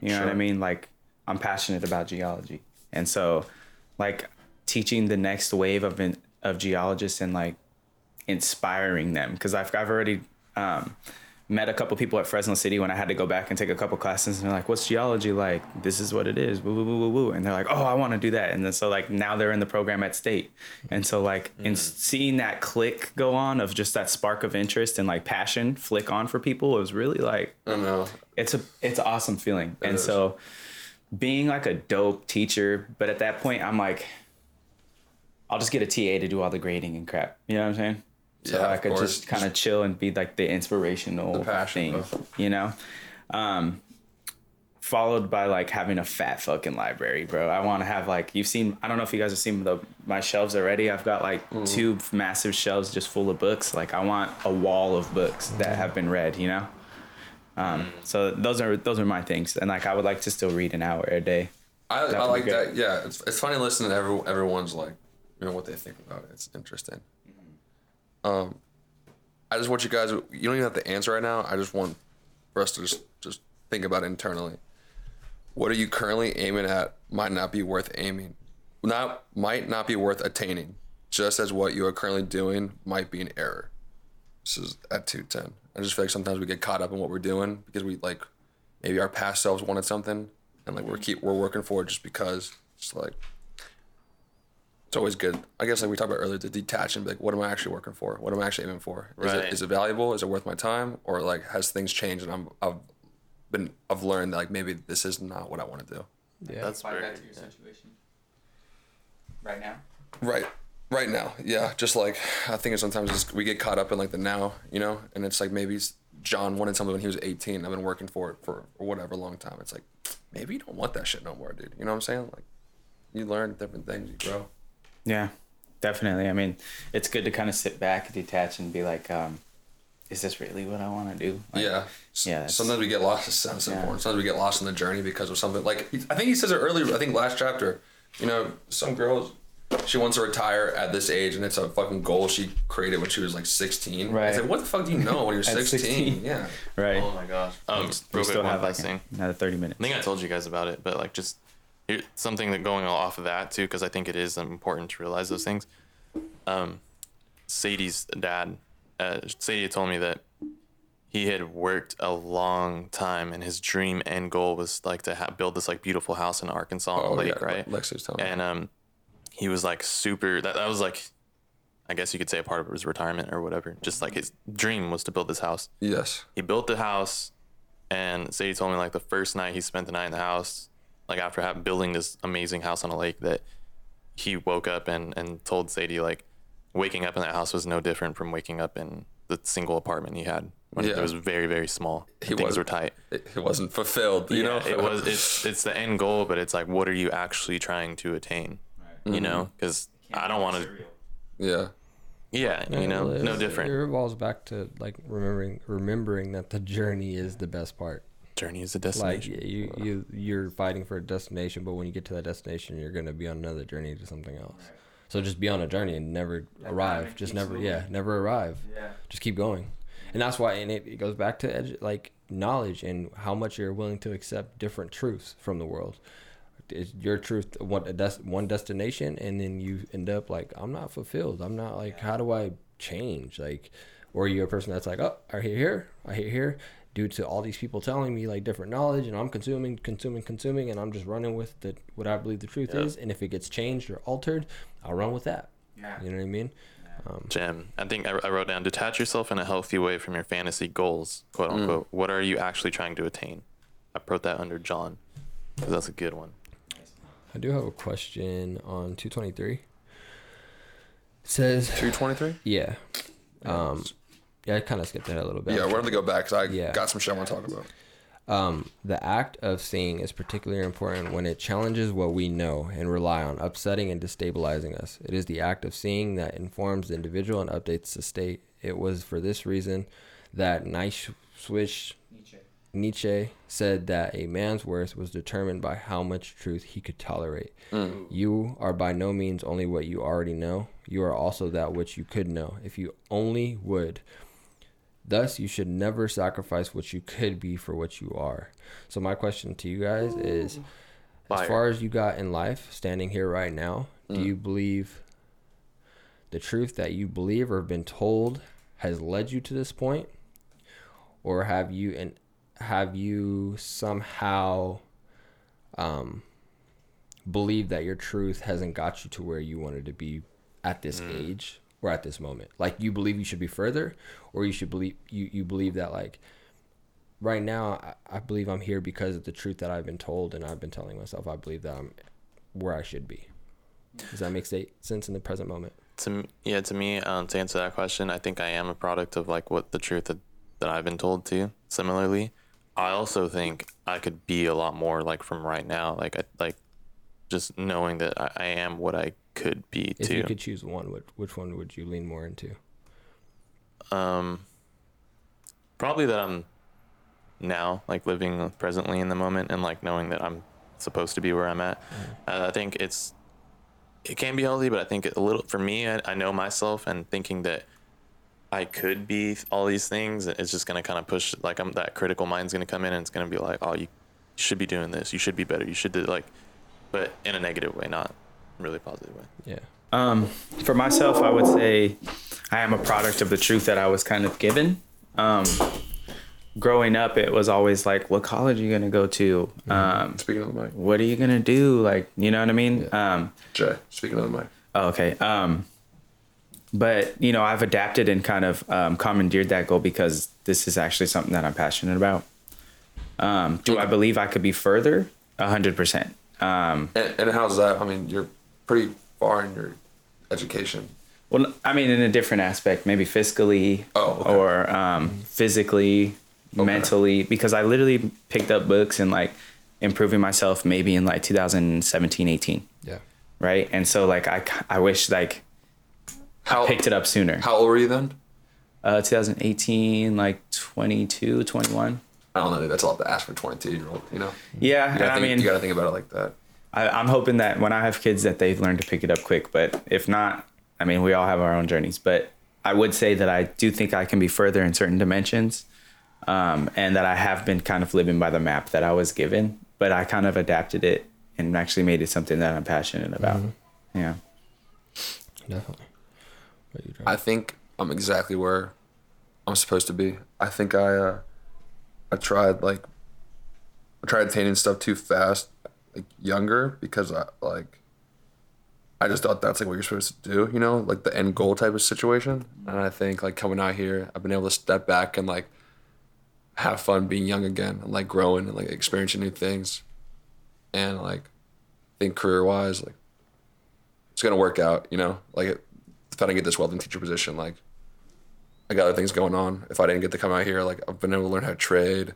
You know what I mean? Like, I'm passionate about geology, and so, like, teaching the next wave of in, of geologists and like inspiring them because I've I've already um, met a couple people at Fresno City when I had to go back and take a couple classes and they're like, "What's geology like? This is what it is." Woo woo woo woo woo, and they're like, "Oh, I want to do that." And then so like now they're in the program at State, and so like in mm. seeing that click go on of just that spark of interest and like passion flick on for people, it was really like I know. it's a it's an awesome feeling. and is. so being like a dope teacher, but at that point I'm like I'll just get a TA to do all the grading and crap. You know what I'm saying? So Yeah, I could course. just kind of chill and be like the inspirational The thing, you know? Um followed by like having a fat fucking library, bro. I want to have like you've seen I don't know if you guys have seen the my shelves already. I've got like Mm. two massive shelves just full of books. Like I want a wall of books that have been read, you know? Um, so those are those are my things, and like I would like to still read an hour a day. I, I like good. that. Yeah, it's, it's funny listening to every, everyone's like, you know, what they think about it. It's interesting. Um, I just want you guys. You don't even have to answer right now. I just want for us to just just think about it internally. What are you currently aiming at? Might not be worth aiming. Not might not be worth attaining. Just as what you are currently doing might be an error. This is at two ten. I just feel like sometimes we get caught up in what we're doing because we like maybe our past selves wanted something and like we're keep we're working for it just because it's like it's always good. I guess like we talked about earlier to detach and be like, what am I actually working for? What am I actually aiming for? Is Right. it is it valuable? Is it worth my time? Or like has things changed and I'm I've been I've learned that like maybe this is not what I want to do. Yeah. that's very, situation right now. Right. Right now, yeah. Just like I think sometimes it's, we get caught up in like the now, you know, and it's like maybe John wanted something when he was 18. I've been working for it for, for whatever long time. It's like maybe you don't want that shit no more, dude. You know what I'm saying? Like you learn different things, you grow. Yeah, definitely. I mean, it's good to kind of sit back, and detach, and be like, um, is this really what I want to do? Like, Yeah. Yeah, that's- Sometimes we get lost. It sounds Yeah. important. Sometimes we get lost in the journey because of something. Like I think he says it earlier. I think last chapter. You know, some girls. She wants to retire at this age, and it's a fucking goal she created when she was like 16. Right. It's like, what the fuck do you know when you're 16? 16. Yeah. Right. Oh my gosh. Um, we real quick, still one have like last thing. another 30 minutes. I think I told you guys about it, but like just here, something that going off of that too, because I think it is important to realize those things. Um, Sadie's dad, uh, Sadie told me that he had worked a long time, and his dream and goal was like to ha- build this like beautiful house in Arkansas on a lake, Oh, yeah. right? Lex was telling me. and um, he was like super. That, that was like, I guess you could say a part of his retirement or whatever. Just like his dream was to build this house Yes. he built the house and Sadie told me like the first night he spent the night in the house, like after having building this amazing house on a lake that he woke up and, and told Sadie like waking up in that house was no different from waking up in the single apartment he had when Yeah. it was very, very small. He Things was- were tight. It, it wasn't fulfilled. You know. it was it's it's the end goal, but it's like what are you actually trying to attain? You know, mm-hmm. because I don't want to. yeah. Yeah, you know, Well, no different. It revolves back to like remembering remembering that the journey is the best part. Journey is a destination. y- you you you're fighting for a destination, but when you get to that destination, you're gonna be on another journey to something else. So just be on a journey and never arrive. Just never, yeah, never arrive. Yeah. Just keep going, and that's why. And it, it goes back to edu- like knowledge and how much you're willing to accept different truths from the world. Is your truth one a des- one destination, and then you end up like I'm not fulfilled. I'm not like how do I change? Like, or you're a person that's like oh I hear here, I hear here. Due to all these people telling me like different knowledge, and I'm consuming, consuming, consuming, and I'm just running with the what I believe the truth is. And if it gets changed or altered, I'll run with that. Yeah. You know what I mean? Jim, I think I, I wrote down detach yourself in a healthy way from your fantasy goals, quote unquote. What are you actually trying to attain? I wrote that under John because that's a good one. I do have a question on 223. It says, 223? yeah. Um, yeah, I kind of skipped ahead a little bit. Yeah, we're gonna go back because I Yeah. got some shit I want to talk about. Um, the act of seeing is particularly important when it challenges what we know and rely on, upsetting and destabilizing us. It is the act of seeing that informs the individual and updates the state. It was for this reason that Nietzsche, Nietzsche said that a man's worth was determined by how much truth he could tolerate. You are by no means only what you already know, you are also that which you could know. If you only would. Thus, you should never sacrifice what you could be for what you are. So, my question to you guys is as far as you got in life, standing here right now, do you believe the truth that you believe or have been told has led you to this point? Or have you and have you somehow um, believed that your truth hasn't got you to where you wanted to be at this age or at this moment? Like you believe you should be further, or you should believe you, you believe that like right now I, I believe I'm here because of the truth that I've been told and I've been telling myself I believe that I'm where I should be. Does that make sense in the present moment? To yeah, to me, um, to answer that question, I think I am a product of like what the truth that, that I've been told to. Similarly, I also think I could be a lot more like from right now. Like I like just knowing that I, I am what I could be If too. If you could choose one, which which one would you lean more into? Um, probably that I'm now like living presently in the moment and like knowing that I'm supposed to be where I'm at. Uh, I think it's it can be healthy, but I think a little for me, I, I know myself and thinking that I could be all these things. It's just gonna kind of push like I'm that critical mind's gonna come in and it's gonna be like, oh, you should be doing this. You should be better. You should do like, but in a negative way, not really positive way. Yeah. Um, for myself, I would say I am a product of the truth that I was kind of given. Um, growing up, it was always like, what college are you gonna go to? Um, Speaking of the mic, what are you gonna do? Like, you know what I mean? Um, Jay. Speaking of the mic. Oh, okay. Um, but you know, I've adapted and kind of um, commandeered that goal because this is actually something that I'm passionate about. Um, do I believe I could be further? A hundred percent. Um, And, and how's that? I mean, you're pretty far in your education? Well, I mean, in a different aspect, maybe fiscally Oh, okay. or um, physically, mentally, because I literally picked up books and like improving myself maybe in like 2017, 18, Yeah. right? And so like I, I wish like How picked it up sooner. How old were you then? Uh, 2018, like 22, 21. I don't know. That's a lot to ask for a 22 year old. You know. Yeah, You and gotta, I mean, you gotta think about it like that. I, I'm hoping that when I have kids that they've learned to pick it up quick. But if not, I mean, we all have our own journeys. But I would say that I do think I can be further in certain dimensions, um, and that I have been kind of living by the map that I was given. But I kind of adapted it and actually made it something that I'm passionate about. Yeah. Definitely. I think I'm exactly where I'm supposed to be. I think I uh, I tried like I tried attaining stuff too fast, like younger, because I like I just thought that's like what you're supposed to do, you know, like the end goal type of situation. And I think like coming out here, I've been able to step back and like have fun being young again and like growing and like experiencing new things. And like I think career wise, like it's gonna work out, you know. Like if I get this welding teacher position, like I got other things going on. If I didn't get to come out here, like I've been able to learn how to trade.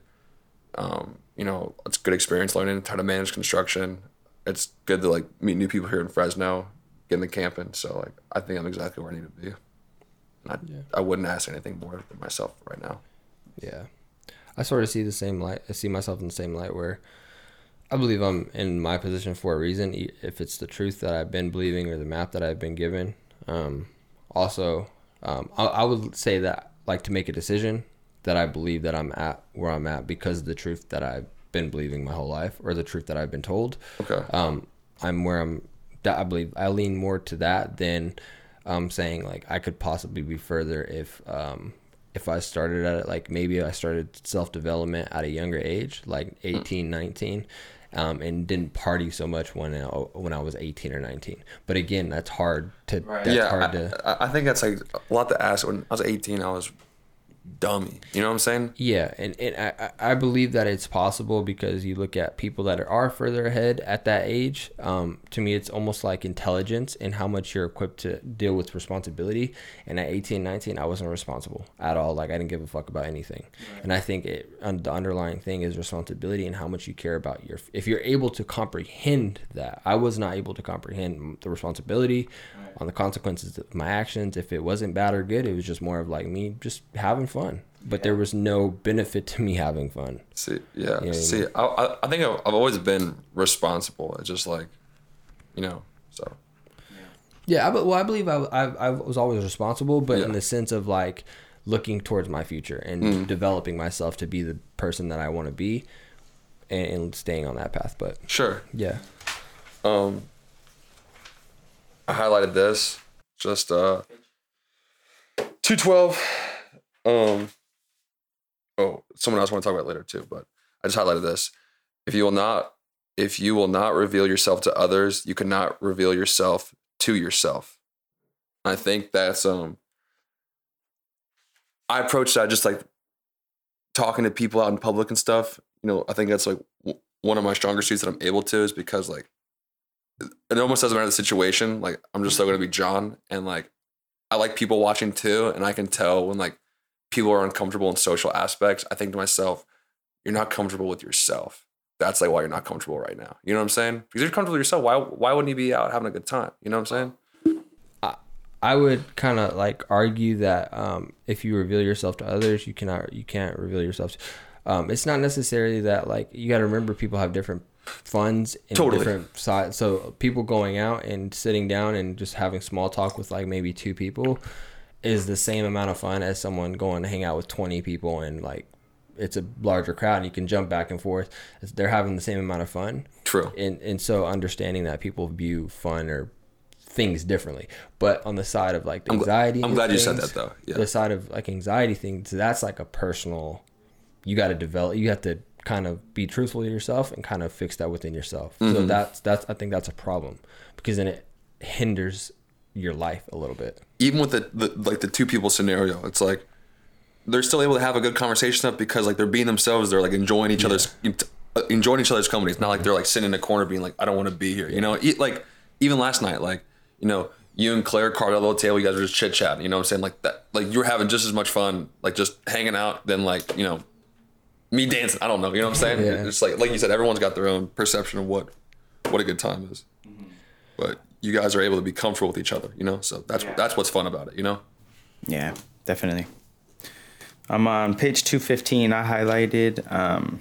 Um, you know, it's good experience learning how to manage construction. It's good to like meet new people here in Fresno, get in the camping. So like I think I'm exactly where I need to be. And I, I wouldn't ask anything more than myself right now. Yeah. I sort of see the same light. I see myself in the same light where I believe I'm in my position for a reason, if it's the truth that I've been believing or the map that I've been given. Um, also, um, I, I would say that, like, to make a decision, that I believe that I'm at where I'm at because of the truth that I've been believing my whole life or the truth that I've been told. Okay. Um, I'm where I'm. I believe I lean more to that than um, saying like I could possibly be further if um, if I started at it like maybe I started self development at a younger age, like 18, 19, um, and didn't party so much when I, when I was 18 or 19. But again, that's hard to that's yeah, hard I, to I- I think that's like a lot to ask. When I was 18, I was dummy. You know what I'm saying? Yeah, and, and I, I believe that it's possible because you look at people that are further ahead at that age. Um, to me, it's almost like intelligence and how much you're equipped to deal with responsibility. And at 18, 19, I wasn't responsible at all. Like, I didn't give a fuck about anything. And I think it, the underlying thing is responsibility and how much you care about your. If you're able to comprehend that, I was not able to comprehend the responsibility on the consequences of my actions. If it wasn't bad or good, it was just more of like me just having fun. But there was no benefit to me having fun. See, yeah. you See, I, I, I think I've, I've always been responsible. It's just like, you know, so Yeah, I, well, I believe I, I, I was always responsible, but in the sense of like looking towards my future and developing myself to be the person that I want to be, and, and staying on that path. But sure. yeah, Um, I highlighted this just uh, two twelve. Um, oh, someone else want to talk about later too, but I just highlighted this. If you will not, if you will not reveal yourself to others, you cannot reveal yourself to yourself. I think that's um. I approach that just like talking to people out in public and stuff. You know, I think that's like w- one of my stronger suits that I'm able to is because like it almost doesn't matter the situation. Like I'm just still gonna be John, and like I like people watching too, and I can tell when like people are uncomfortable in social aspects. I think to myself, you're not comfortable with yourself. That's like why you're not comfortable right now. You know what I'm saying? Because you're comfortable with yourself, why why wouldn't you be out having a good time? You know what I'm saying? I would kind of like argue that um, if you reveal yourself to others, you cannot you can't reveal yourself. To, um, it's not necessarily that like you got to remember people have different funds and Totally. different sides. So people going out and sitting down and just having small talk with like maybe two people is the same amount of fun as someone going to hang out with twenty people and like it's a larger crowd and you can jump back and forth. They're having the same amount of fun True. and and so understanding that people view fun or things differently but on the side of like the I'm gl- anxiety I'm glad you said that, though. Yeah. the side of like anxiety things that's like a personal you got to develop you have to kind of be truthful to yourself and kind of fix that within yourself Mm-hmm. so that's that's i think that's a problem because then it hinders your life a little bit even with the, the like the two people scenario, it's like they're still able to have a good conversation up because like they're being themselves. They're like enjoying each other's uh, enjoying each other's company. It's not like they're like sitting in a corner being like, I don't want to be here. You know, E- like even last night, like you know, you and Claire carved out a little table. You guys were just chit chatting. You know what I'm saying? Like that. Like you were having just as much fun, like just hanging out, than like you know, me dancing. I don't know. You know what I'm saying? Yeah. It's like like you said, everyone's got their own perception of what what a good time is. But you guys are able to be comfortable with each other. You know, so that's that's what's fun about it. You know. Yeah, definitely. I'm on page 215. I highlighted um,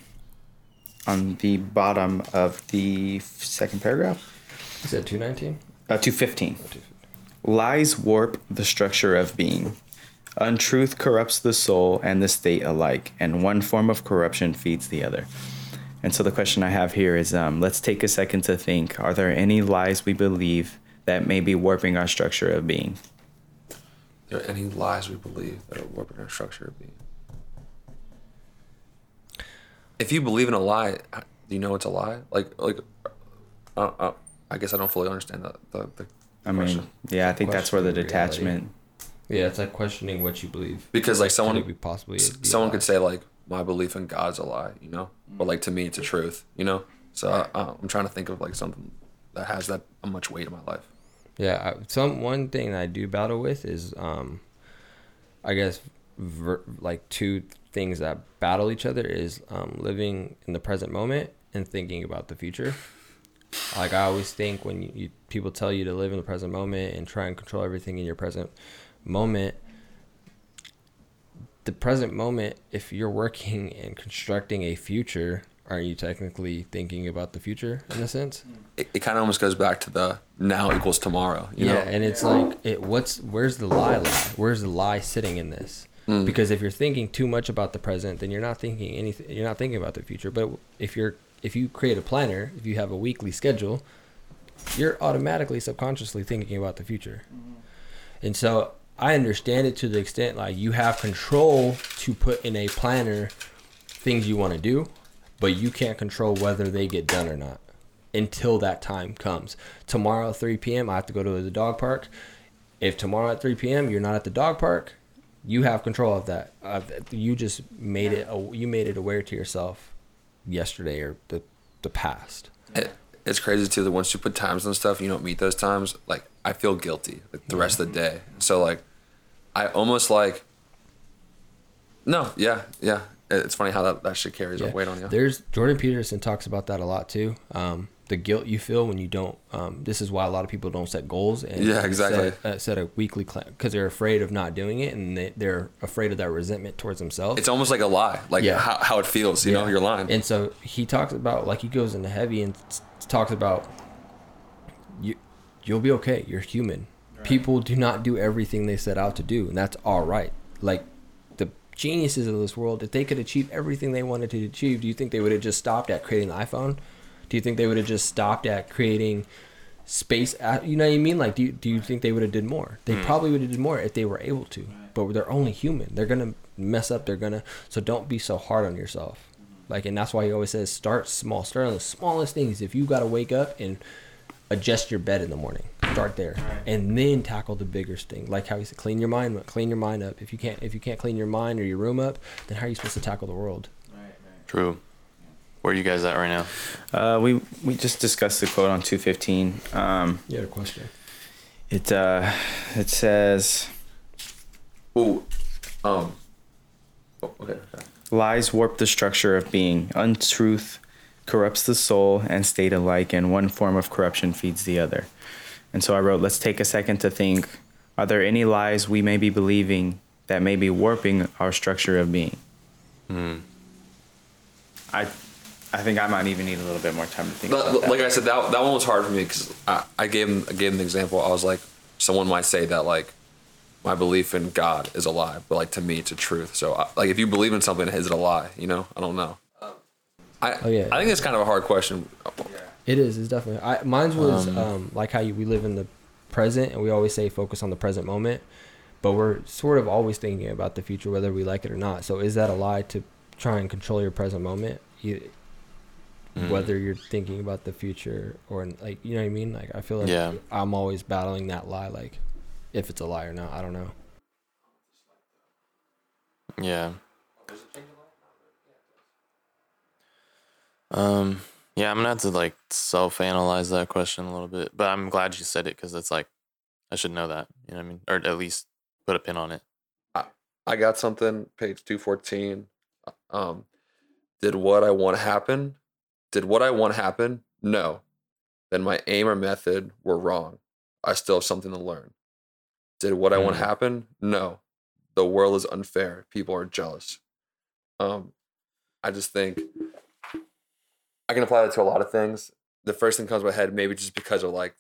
on the bottom of the second paragraph. Is that 219? Uh, 215. Lies warp the structure of being. Untruth corrupts the soul and the state alike, and one form of corruption feeds the other. And so the question I have here is um, let's take a second to think are there any lies we believe that may be warping our structure of being? There Are any lies we believe that are warping our structure of being? If you believe in a lie, do you know it's a lie? Like, like, uh, uh, I guess I don't fully understand the the, the I mean, question. yeah, I think that's where the Questioning reality. detachment. Yeah, it's like questioning what you believe. because like someone it be possibly s- be a someone could say like my belief in God's a lie, you know, but like to me it's a truth, you know. So uh, I'm trying to think of like something that has that much weight in my life. Yeah, I, some one thing that I do battle with is, um, I guess, ver, like two things that battle each other is um, living in the present moment and thinking about the future. Like I always think when you, you people tell you to live in the present moment and try and control everything in your present moment, the present moment, if you're working and constructing a future, aren't you technically thinking about the future in a sense? It, it kind of almost goes back to the now equals tomorrow, you yeah, know. and it's like it. What's where's the lie lie? Where's the lie sitting in this? Mm. Because if you're thinking too much about the present, then you're not thinking anything. You're not thinking about the future. But if you're if you create a planner, if you have a weekly schedule, you're automatically subconsciously thinking about the future. Mm-hmm. And so I understand it to the extent like you have control to put in a planner things you want to do, but you can't control whether they get done or not until that time comes. Tomorrow at 3 p.m. I have to go to the dog park. If tomorrow at 3 p.m. you're not at the dog park, you have control of that. Uh, you just made it. You made it aware to yourself yesterday or the the past. it's crazy too that once you put times on stuff, you don't meet those times. Like I feel guilty like, the rest of the day. So like, I almost like. No, yeah, yeah. It's funny how that, that shit carries Yeah. weight on you. There's Jordan Peterson talks about that a lot too. Um, the guilt you feel when you don't. Um, this is why a lot of people don't set goals and Yeah, exactly. set, uh, set a weekly because they're afraid of not doing it and they, they're afraid of that resentment towards themselves. It's almost like a lie, like Yeah. how, how it feels. You know, you're lying. And so he talks about like he goes into heavy and s- talks about you you'll be okay. You're human. People do not do everything they set out to do, and that's all right. Like the geniuses of this world, if they could achieve everything they wanted to achieve, do you think they would have just stopped at creating the iPhone? Do you think they would have just stopped at creating space? You know what I mean? Like, do you, do you think they would have did more? They hmm. probably would have did more if they were able to. But they're only human. They're gonna mess up. They're gonna. So don't be so hard on yourself. Hmm. Like, and that's why he always says, start small. Start on the smallest things. If you got to wake up and adjust your bed in the morning, start there, and then tackle the bigger thing. Like how he said, clean your mind. up, Clean your mind up. If you can't, if you can't clean your mind or your room up, then how are you supposed to tackle the world? True. Where are you guys at right now? Uh, we we just discussed the quote on 215. Um, You had a question. it uh, it says Ooh, um. Oh, okay. okay. lies warp the structure of being. Untruth corrupts the soul and state alike, and one form of corruption feeds the other. And so I wrote, let's take a second to think: Are there any lies we may be believing that may be warping our structure of being? Hmm. I, I think I might even need a little bit more time to think. But, about that. like I said, that that one was hard for me because I, I gave him I gave him the example. I was like, someone might say that like my belief in God is a lie, but like to me, it's a truth. So I, like, if you believe in something, is it a lie? You know, I don't know. I Oh, yeah. I think it's kind of a hard question. It is. It's definitely. I, mine's was um, like how you, we live in the present, and we always say focus on the present moment, but we're sort of always thinking about the future, whether we like it or not. So is that a lie to try and control your present moment? You, Whether you're thinking about the future or like you know what I mean? Like I feel like Yeah. I'm always battling that lie. Like if it's a lie or not, I don't know. Yeah. Um. Yeah, I'm gonna have to like self-analyze that question a little bit, but I'm glad you said it because it's like I should know that. You know what I mean? Or at least put a pin on it. I I got something, page 214. Um, did what I want happen? Did what I want happen? No. Then my aim or method were wrong. I still have something to learn. Did what I want Mm. happen? No. The world is unfair. People are jealous. Um, I just think I can apply that to a lot of things. The first thing comes to my head, maybe just because of like,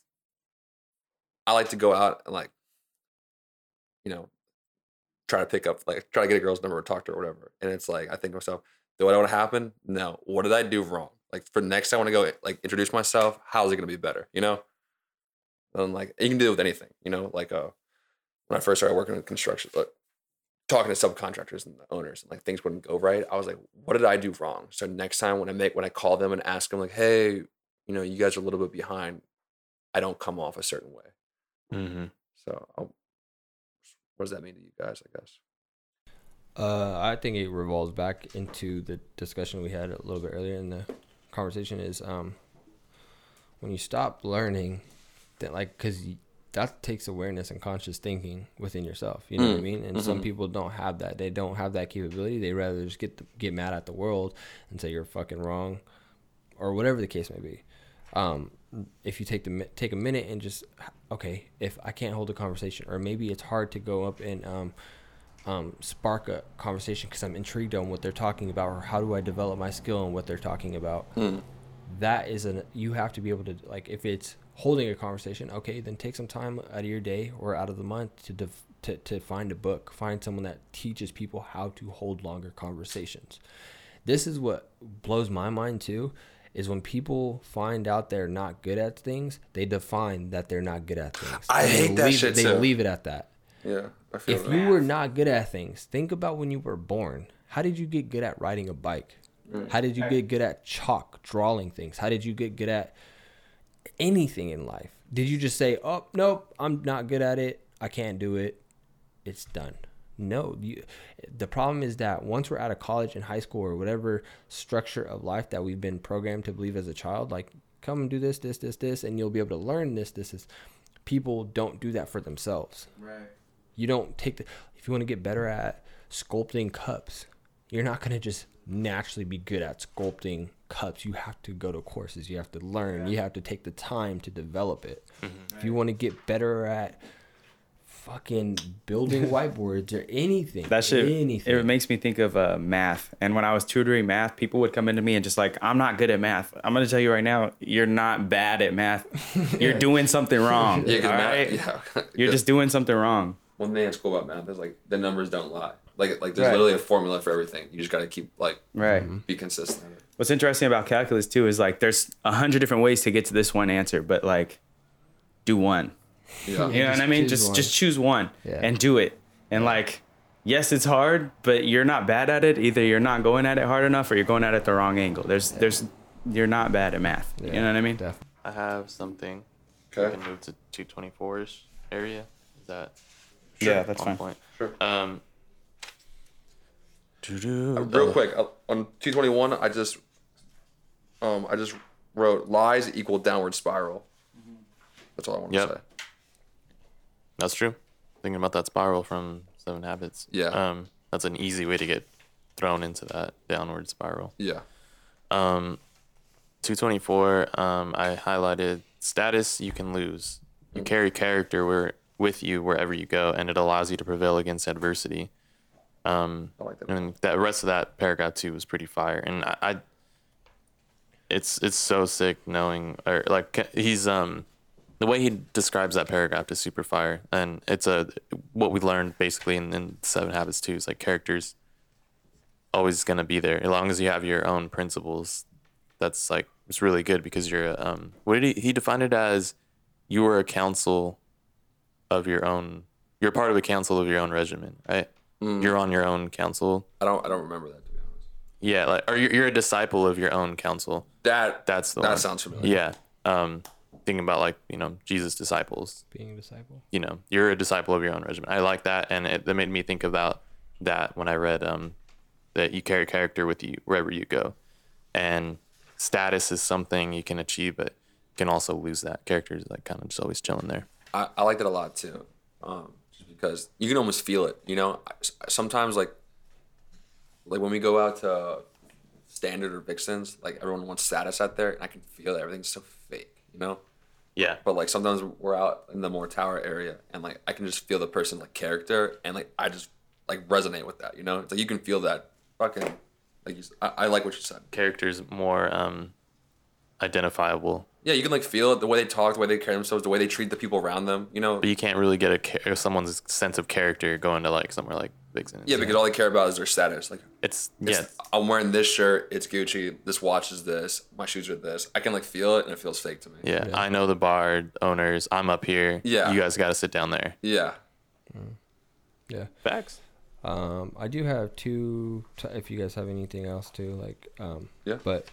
I like to go out and like, you know, try to pick up, like, try to get a girl's number or talk to her or whatever. And it's like, I think to myself, do I want to happen? No. What did I do wrong? Like, for next time I want to go, like, introduce myself, how's it going to be better? You know? And like, you can do it with anything, you know? Like, uh, when I first started working in construction, like, talking to subcontractors and the owners, and like things wouldn't go right. I was like, what did I do wrong? So next time when I make, when I call them and ask them, like, hey, you know, you guys are a little bit behind, I don't come off a certain way. Mm-hmm. So, I'll, what does that mean to you guys? I guess. Uh, I think it revolves back into the discussion we had a little bit earlier in the conversation. Is um, when you stop learning, that like because that takes awareness and conscious thinking within yourself. You know what I Mm, mean? And some people don't have that. They don't have that capability. They rather just get the, get mad at the world and say you're fucking wrong, or whatever the case may be. Um, if you take the take a minute and just okay, if I can't hold a conversation, or maybe it's hard to go up and um, um, spark a conversation because I'm intrigued on what they're talking about, or how do I develop my skill on what they're talking about. That is an you have to be able to like if it's holding a conversation, okay, then take some time out of your day or out of the month to def- to to find a book, find someone that teaches people how to hold longer conversations. This is what blows my mind too is when people find out they're not good at things, they define that they're not good at things. I And hate that leave, shit They too. leave it at that Yeah. I feel if that. you were not good at things, think about when you were born. How did you get good at riding a bike? Mm. How did you get good at chalk drawing things? How did you get good at anything in life? Did you just say, "Oh, nope, I'm not good at it. I can't do it. It's done." No, you, the problem is that once we're out of college and high school or whatever structure of life that we've been programmed to believe as a child, like come and do this, this, this, this, and you'll be able to learn this, this, this. People don't do that for themselves. Right. You don't take the if you want to get better at sculpting cups, you're not gonna just naturally be good at sculpting cups. You have to go to courses. You have to learn. You have to take the time to develop it. If you want to get better at fucking building whiteboards or anything, That shit, anything. it makes me think of uh, math. And when I was tutoring math, people would come into me and just like, I'm not good at math. I'm going to tell you right now, you're not bad at math. You're doing something wrong. Yeah, 'cause all math- right? yeah. You're just doing something wrong. one thing that's cool about math is like the numbers don't lie. Like like there's Right. literally a formula for everything. You just gotta keep like Right. be consistent. What's interesting about calculus too is like there's a hundred different ways to get to this one answer, but like do one. Yeah. You know what I mean? Just one. just choose one Yeah. and do it. And like, yes, it's hard, but you're not bad at it. Either you're not going at it hard enough or you're going at it the wrong angle. There's there's you're not bad at math. You know what I mean? Def- I have something. Okay. We can move to 224ish area. Is that Yeah, that's on fine. point? Sure. Um. Uh, real quick uh, on 221 i just um i just wrote lies equal downward spiral that's all i want to Yep. say That's true. Thinking about that spiral from Seven Habits. Yeah. Um, that's an easy way to get thrown into that downward spiral. yeah Um, 224. Um, I highlighted status you can lose. You carry character where with you wherever you go, and it allows you to prevail against adversity. Um, i like that and the rest of that paragraph too was pretty fire. And I, I it's it's so sick knowing or like he's um the way he describes that paragraph is super fire. And it's a what we learned basically in, in seven habits too is like characters always gonna be there. As long as you have your own principles that's like it's really good because you're um what did he he defined it as you were a council of your own you're part of a council of your own regiment right you're on your own council i don't i don't remember that to be honest yeah, like or you're, you're a disciple of your own counsel. that That's the that one. sounds familiar Yeah. Um, thinking about like you know Jesus' disciples. being a disciple. You know, you're a disciple of your own regiment. I like that, and it, that made me think about that when I read um, that you carry character with you wherever you go, and status is something you can achieve, but you can also lose that. Character is like kind of just always chilling there. I, I like that a lot too, um, just because you can almost feel it. You know, sometimes like like when we go out to standard or Vixens, like everyone wants status out there, and I can feel that everything's so fake. You know, Yeah. but like sometimes we're out in the more tower area, and like I can just feel the person like character, and like I just like resonate with that. You know, it's like you can feel that fucking like you, I, I like what you said. Characters more um, identifiable, Yeah, you can like feel it the way they talk, the way they carry themselves, the way they treat the people around them. You know, but you can't really get a cha- someone's sense of character going to like somewhere like Vixen. yeah, because all they care about is their status. Like, it's it's, yeah, I'm wearing this shirt, it's Gucci. This watch is this. My shoes are this. I can like feel it, and it feels fake to me. yeah. I know the bar owners. I'm up here. Yeah. You guys got to sit down there. Yeah. Yeah. Facts. Um, I do have two. T- if you guys have anything else too, like, um, Yeah. But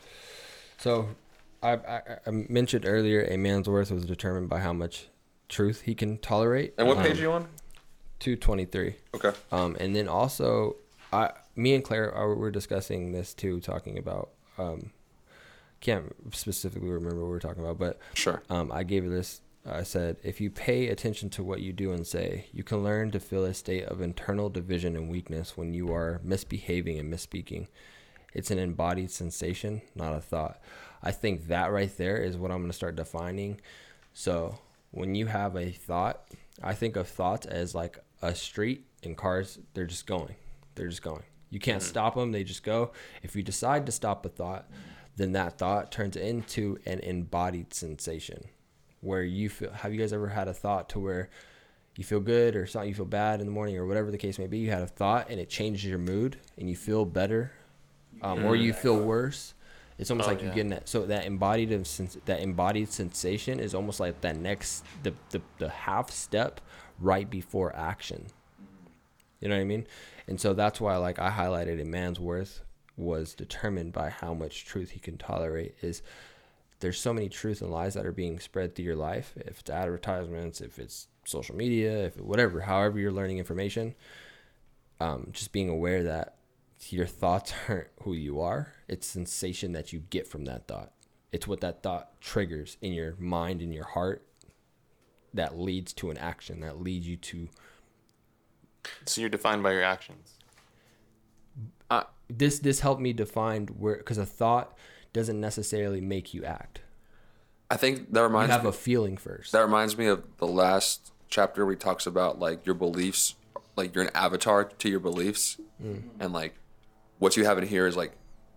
so, I, I, I mentioned earlier, a man's worth was determined by how much truth he can tolerate. And what um, page are you on? Two twenty three. Okay. Um, and then also, I, me and Claire are, were discussing this too, talking about. Um, can't specifically remember what we were talking about, but Sure. um, I gave her this. I said, if you pay attention to what you do and say, you can learn to feel a state of internal division and weakness when you are misbehaving and misspeaking. It's an embodied sensation, not a thought. I think that right there is what I'm going to start defining. So when you have a thought, I think of thoughts as like a street and cars, they're just going. They're just going. You can't stop them, they just go. If you decide to stop a thought, then that thought turns into an embodied sensation where you feel have you guys ever had a thought to where you feel good or something you feel bad in the morning or whatever the case may be you had a thought and it changes your mood and you feel better um, or you feel worse it's almost Oh, like you're getting that so that embodied that embodied sensation is almost like that next the, the the half step right before action. You know what i mean? And so that's why like i highlighted a man's worth was determined by how much truth he can tolerate is there's so many truths and lies that are being spread through your life. If it's advertisements, if it's social media, if it, whatever, however you're learning information, um, just being aware that your thoughts aren't who you are. It's sensation that you get from that thought. It's what that thought triggers in your mind and your heart that leads to an action that leads you to So you're defined by your actions. Uh, this. This helped me define where because a thought doesn't necessarily make you act. I think that You reminds have me, a feeling first. that reminds me of the last chapter where he talks about like your beliefs, like you're an avatar to your beliefs, mm. and like what you have in here is like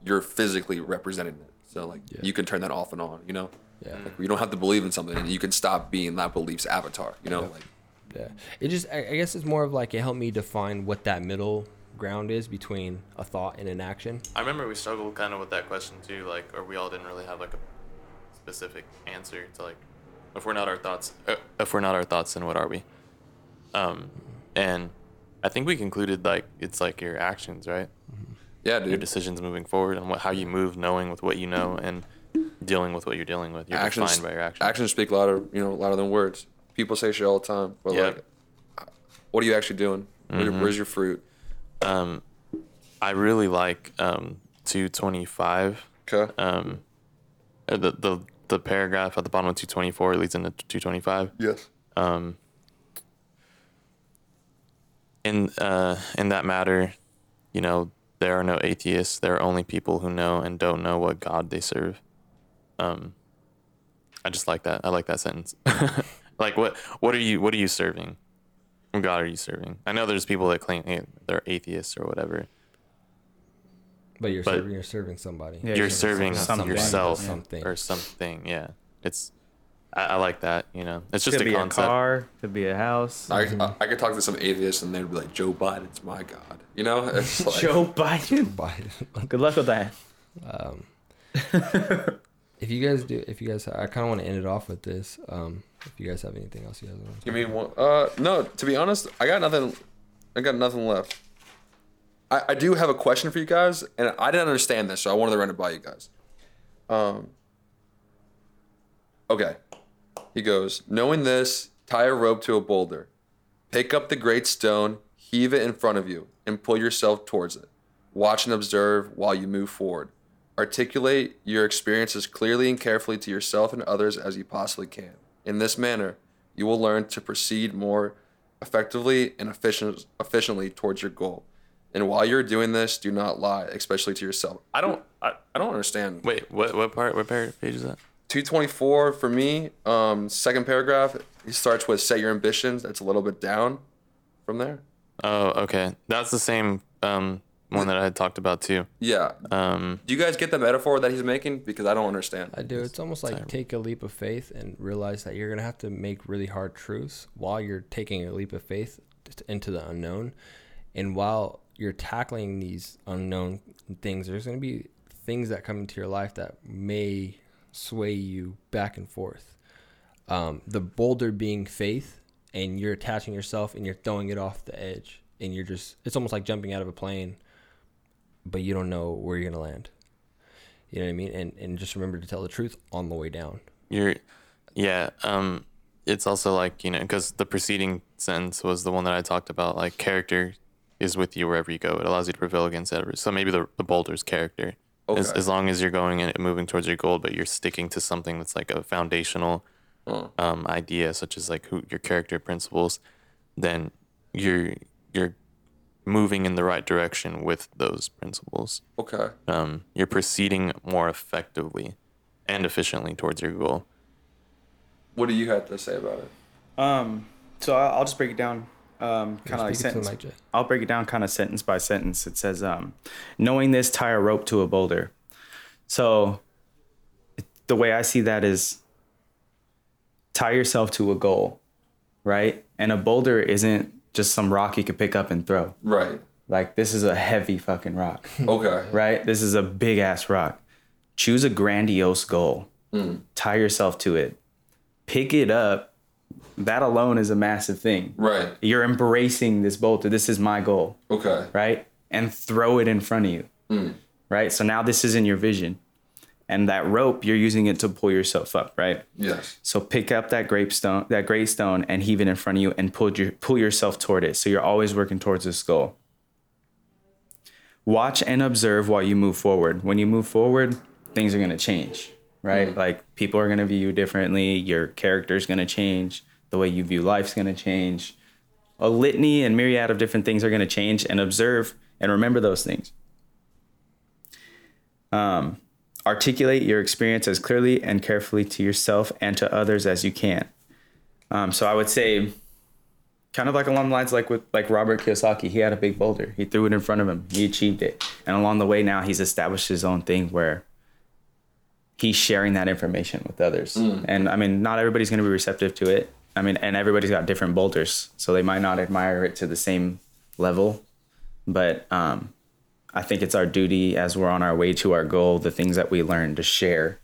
you're physically representing it. So like you can turn that off and on. You know. Yeah. Like you don't have to believe in something, and you can stop being that belief's avatar. You know. Like Yeah, it just I, I guess it's more of like it helped me define what that middle ground is between a thought and an action. I remember we struggled kind of with that question too, like, or we all didn't really have like a specific answer to like, if we're not our thoughts, uh, if we're not our thoughts, then what are we? Um, and I think we concluded like it's like your actions, right? Yeah, Your decisions moving forward and what how you move, knowing with what you know, and dealing with what you're dealing with. You're actions defined by your actions. actions speak louder you know louder than words people say shit all the time but Yeah. like what are you actually doing Mm-hmm. where's your fruit Um, I really like um 225. okay Um, uh, the the the paragraph at the bottom of 224 leads into 225. yes um, in uh, in that matter, you know, there are no atheists. There are only people who know and don't know what God they serve. Um, I just like that. I like that sentence. like, what what are you what are you serving? What God are you serving? I know there's people that claim hey, they're atheists or whatever. But you're But- serving you're serving somebody. Yeah, You're serving serving somebody, yourself something. or something. Yeah, it's. I, I like that. You know, it's just could a be concept. a car, could be a house. I, I, I could talk to some atheists and they'd be like joe biden's my god you know it's like, Joe Biden. Biden. Good luck with that. if you guys do, if you guys, I kind of want to end it off with this. Um, if you guys have anything else you guys want to give me one uh no to be honest i got nothing i got nothing left I, I do have a question for you guys and i didn't understand this so i wanted to run it by you guys um okay he goes knowing this tie a rope to a boulder Pick up the great stone, heave it in front of you, and pull yourself towards it. Watch and observe while you move forward. Articulate your experiences clearly and carefully to yourself and others as you possibly can. In this manner, you will learn to proceed more effectively and efficient, efficiently towards your goal. And while you're doing this, do not lie, especially to yourself. I don't, I, I don't understand. Wait, what what part? What par- page is that? 224 for me. Um, second paragraph, he starts with set your ambitions. That's a little bit down from there. Oh, okay. That's the same um, one that I had talked about too. Yeah. Um, Do you guys get the metaphor that he's making? Because I don't understand. I do. It's almost like take a leap of faith and realize that you're gonna have to make really hard truths while you're taking a leap of faith into the unknown, and while you're tackling these unknown things, there's gonna be things that come into your life that may sway you back and forth. Um, the boulder being faith, and you're attaching yourself and you're throwing it off the edge, and you're just it's almost like jumping out of a plane, but you don't know where you're gonna land. You know what I mean? And and just remember to tell the truth on the way down. you're, yeah. Um, it's also like you know because the preceding sentence was the one that I talked about. Like character is with you wherever you go. It allows you to prevail against every. So maybe the the boulder's character. As, Okay. as long as you're going and moving towards your goal, but you're sticking to something that's like a foundational um, idea, such as like who your character principles, then you're you're moving in the right direction with those principles. Okay. Um, you're proceeding more effectively and efficiently towards your goal. What do you have to say about it? Um, so I'll, I'll just break it down, um, kind of like Speak it to the sentence. mic, I'll break it down kind of sentence by sentence. It says, um, knowing this, tie a rope to a boulder. So the way I see that is tie yourself to a goal, right? And a boulder isn't just some rock you could pick up and throw. Right. Like this is a heavy fucking rock, Okay. right? This is a big ass rock. Choose a grandiose goal. Tie yourself to it. Pick it up. That alone is a massive thing. Right. You're embracing this boulder. This is my goal, Okay. right? And throw it in front of you, hmm. right? So now this is in your vision. And that rope, you're using it to pull yourself up, right? Yes. So pick up that grape stone, that great stone, and heave it in front of you, and pull your pull yourself toward it. So you're always working towards this goal. Watch and observe while you move forward. When you move forward, things are gonna change, right? Hmm. Like people are gonna view you differently. Your character's gonna change. The way you view life's gonna change. A litany and myriad of different things are gonna change. And observe and remember those things. Um, articulate your experience as clearly and carefully to yourself and to others as you can. Um, so I would say, kind of like along the lines like with like Robert Kiyosaki, he had a big boulder. He threw it in front of him. He achieved it, and along the way now he's established his own thing where he's sharing that information with others. And I mean, not everybody's going to be receptive to it. I mean, and everybody's got different boulders, so they might not admire it to the same level. But um, I think it's our duty as we're on our way to our goal, the things that we learn to share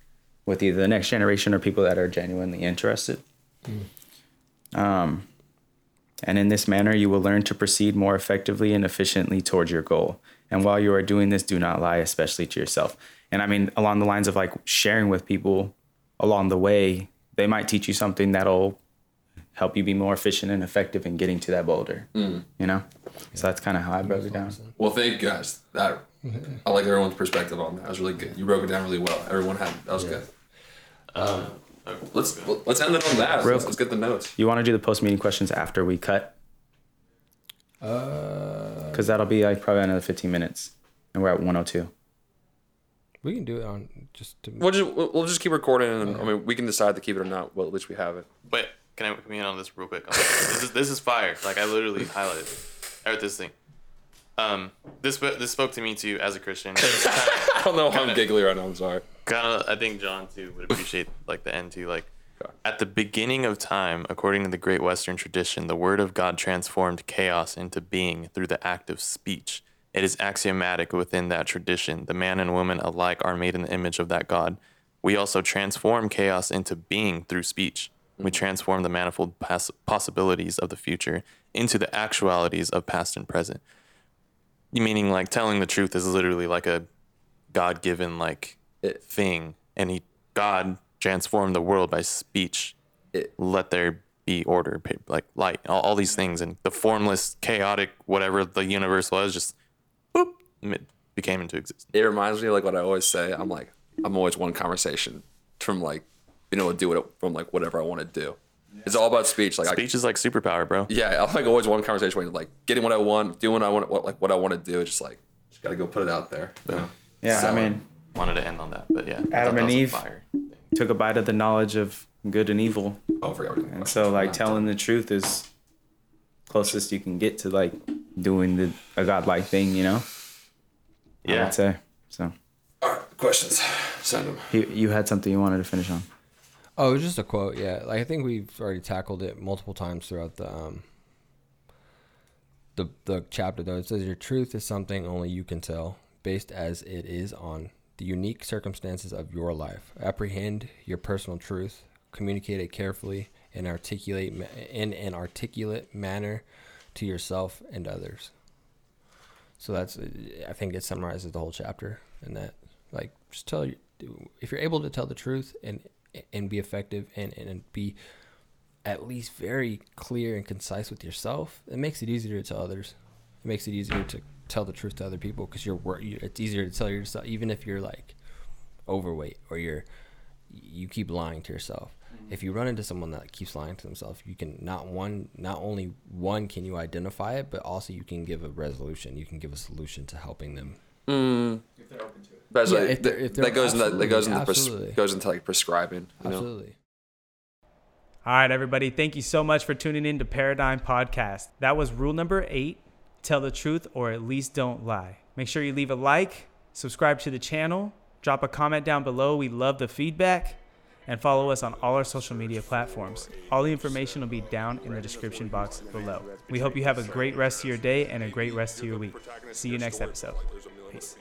with either the next generation or people that are genuinely interested. Um, and in this manner, you will learn to proceed more effectively and efficiently towards your goal. And while you are doing this, do not lie, especially to yourself. And I mean, along the lines of like sharing with people along the way, they might teach you something that'll help you be more efficient and effective in getting to that boulder. You know? So that's kind of how I broke it down. Well, thank you guys. That I like everyone's perspective on that. That was really good. You broke it down really well. Everyone had that was good. Um, let's let's end it on that. Real- Let's, let's get the notes. You want to do the post meeting questions after we cut? Uh, Because that'll be like probably another 15 minutes. And we're at 102. we can do it on just to. We'll just we'll we'll just keep recording, and I mean we can decide to keep it or not. Well, at least we have it. Wait, can I come in on this real quick? this is this is fire. Like I literally highlighted. I wrote this thing. Um, this this spoke to me too as a Christian. I don't know. How I'm giggly right now. I'm sorry. kind of i think john too would appreciate like the end too like at the beginning of time according to the great western tradition the word of god transformed chaos into being through the act of speech it is axiomatic within that tradition the man and woman alike are made in the image of that god we also transform chaos into being through speech we transform the manifold pass- possibilities of the future into the actualities of past and present. Meaning like telling the truth is literally like a god-given like It- thing. And he god transformed the world by speech. It- let there be order like light all, all these things. And the formless chaotic whatever the universe was just boop it became into existence. It reminds me like what I always say. I'm like I'm always one conversation from like being able to do it from like whatever I want to do. It's all about speech. Like I, Speech is like superpower, bro. yeah, I like always one conversation where like getting what I want, doing what I want, what like what I want to do. Just like just gotta go put it out there. You know? Yeah, I mean, Wanted to end on that, but yeah. Adam and was a Eve. took a bite of the knowledge of good and evil, Oh, I forgot and so like telling the truth is closest you can get to like doing the a godlike thing, you know. Yeah, I Yeah. would say so. All right, questions. Send them. You you had something you wanted to finish on. Oh, it was just a quote. Yeah, like I think we've already tackled it multiple times throughout the um the the chapter. Though it says your truth is something only you can tell, based as it is on the unique circumstances of your life. Apprehend your personal truth, communicate it carefully, and articulate in an articulate manner to yourself and others. So that's I think it summarizes the whole chapter in that like just tell you if you're able to tell the truth and and be effective and and be at least very clear and concise with yourself, it makes it easier to tell others. It makes it easier to tell the truth to other people because you're wor- you- it's easier to tell yourself even if you're like overweight or you're you keep lying to yourself. Mm-hmm. If you run into someone that keeps lying to themselves, you can not one not only one can you identify it, but also you can give a resolution. You can give a solution to helping them. Mm. That's Yeah, like, if they're- if that they're- goes into that goes into absolutely, pres- goes into like prescribing. You know? Absolutely. All right, everybody. Thank you so much for tuning in to Paradigm Podcast. That was rule number eight tell the truth or at least don't lie. Make sure you leave a like, subscribe to the channel, drop a comment down below. We love the feedback. And follow us on all our social media platforms. All the information will be down in the description box below. We hope you have a great rest of your day and a great rest of your week. See you next episode. Peace.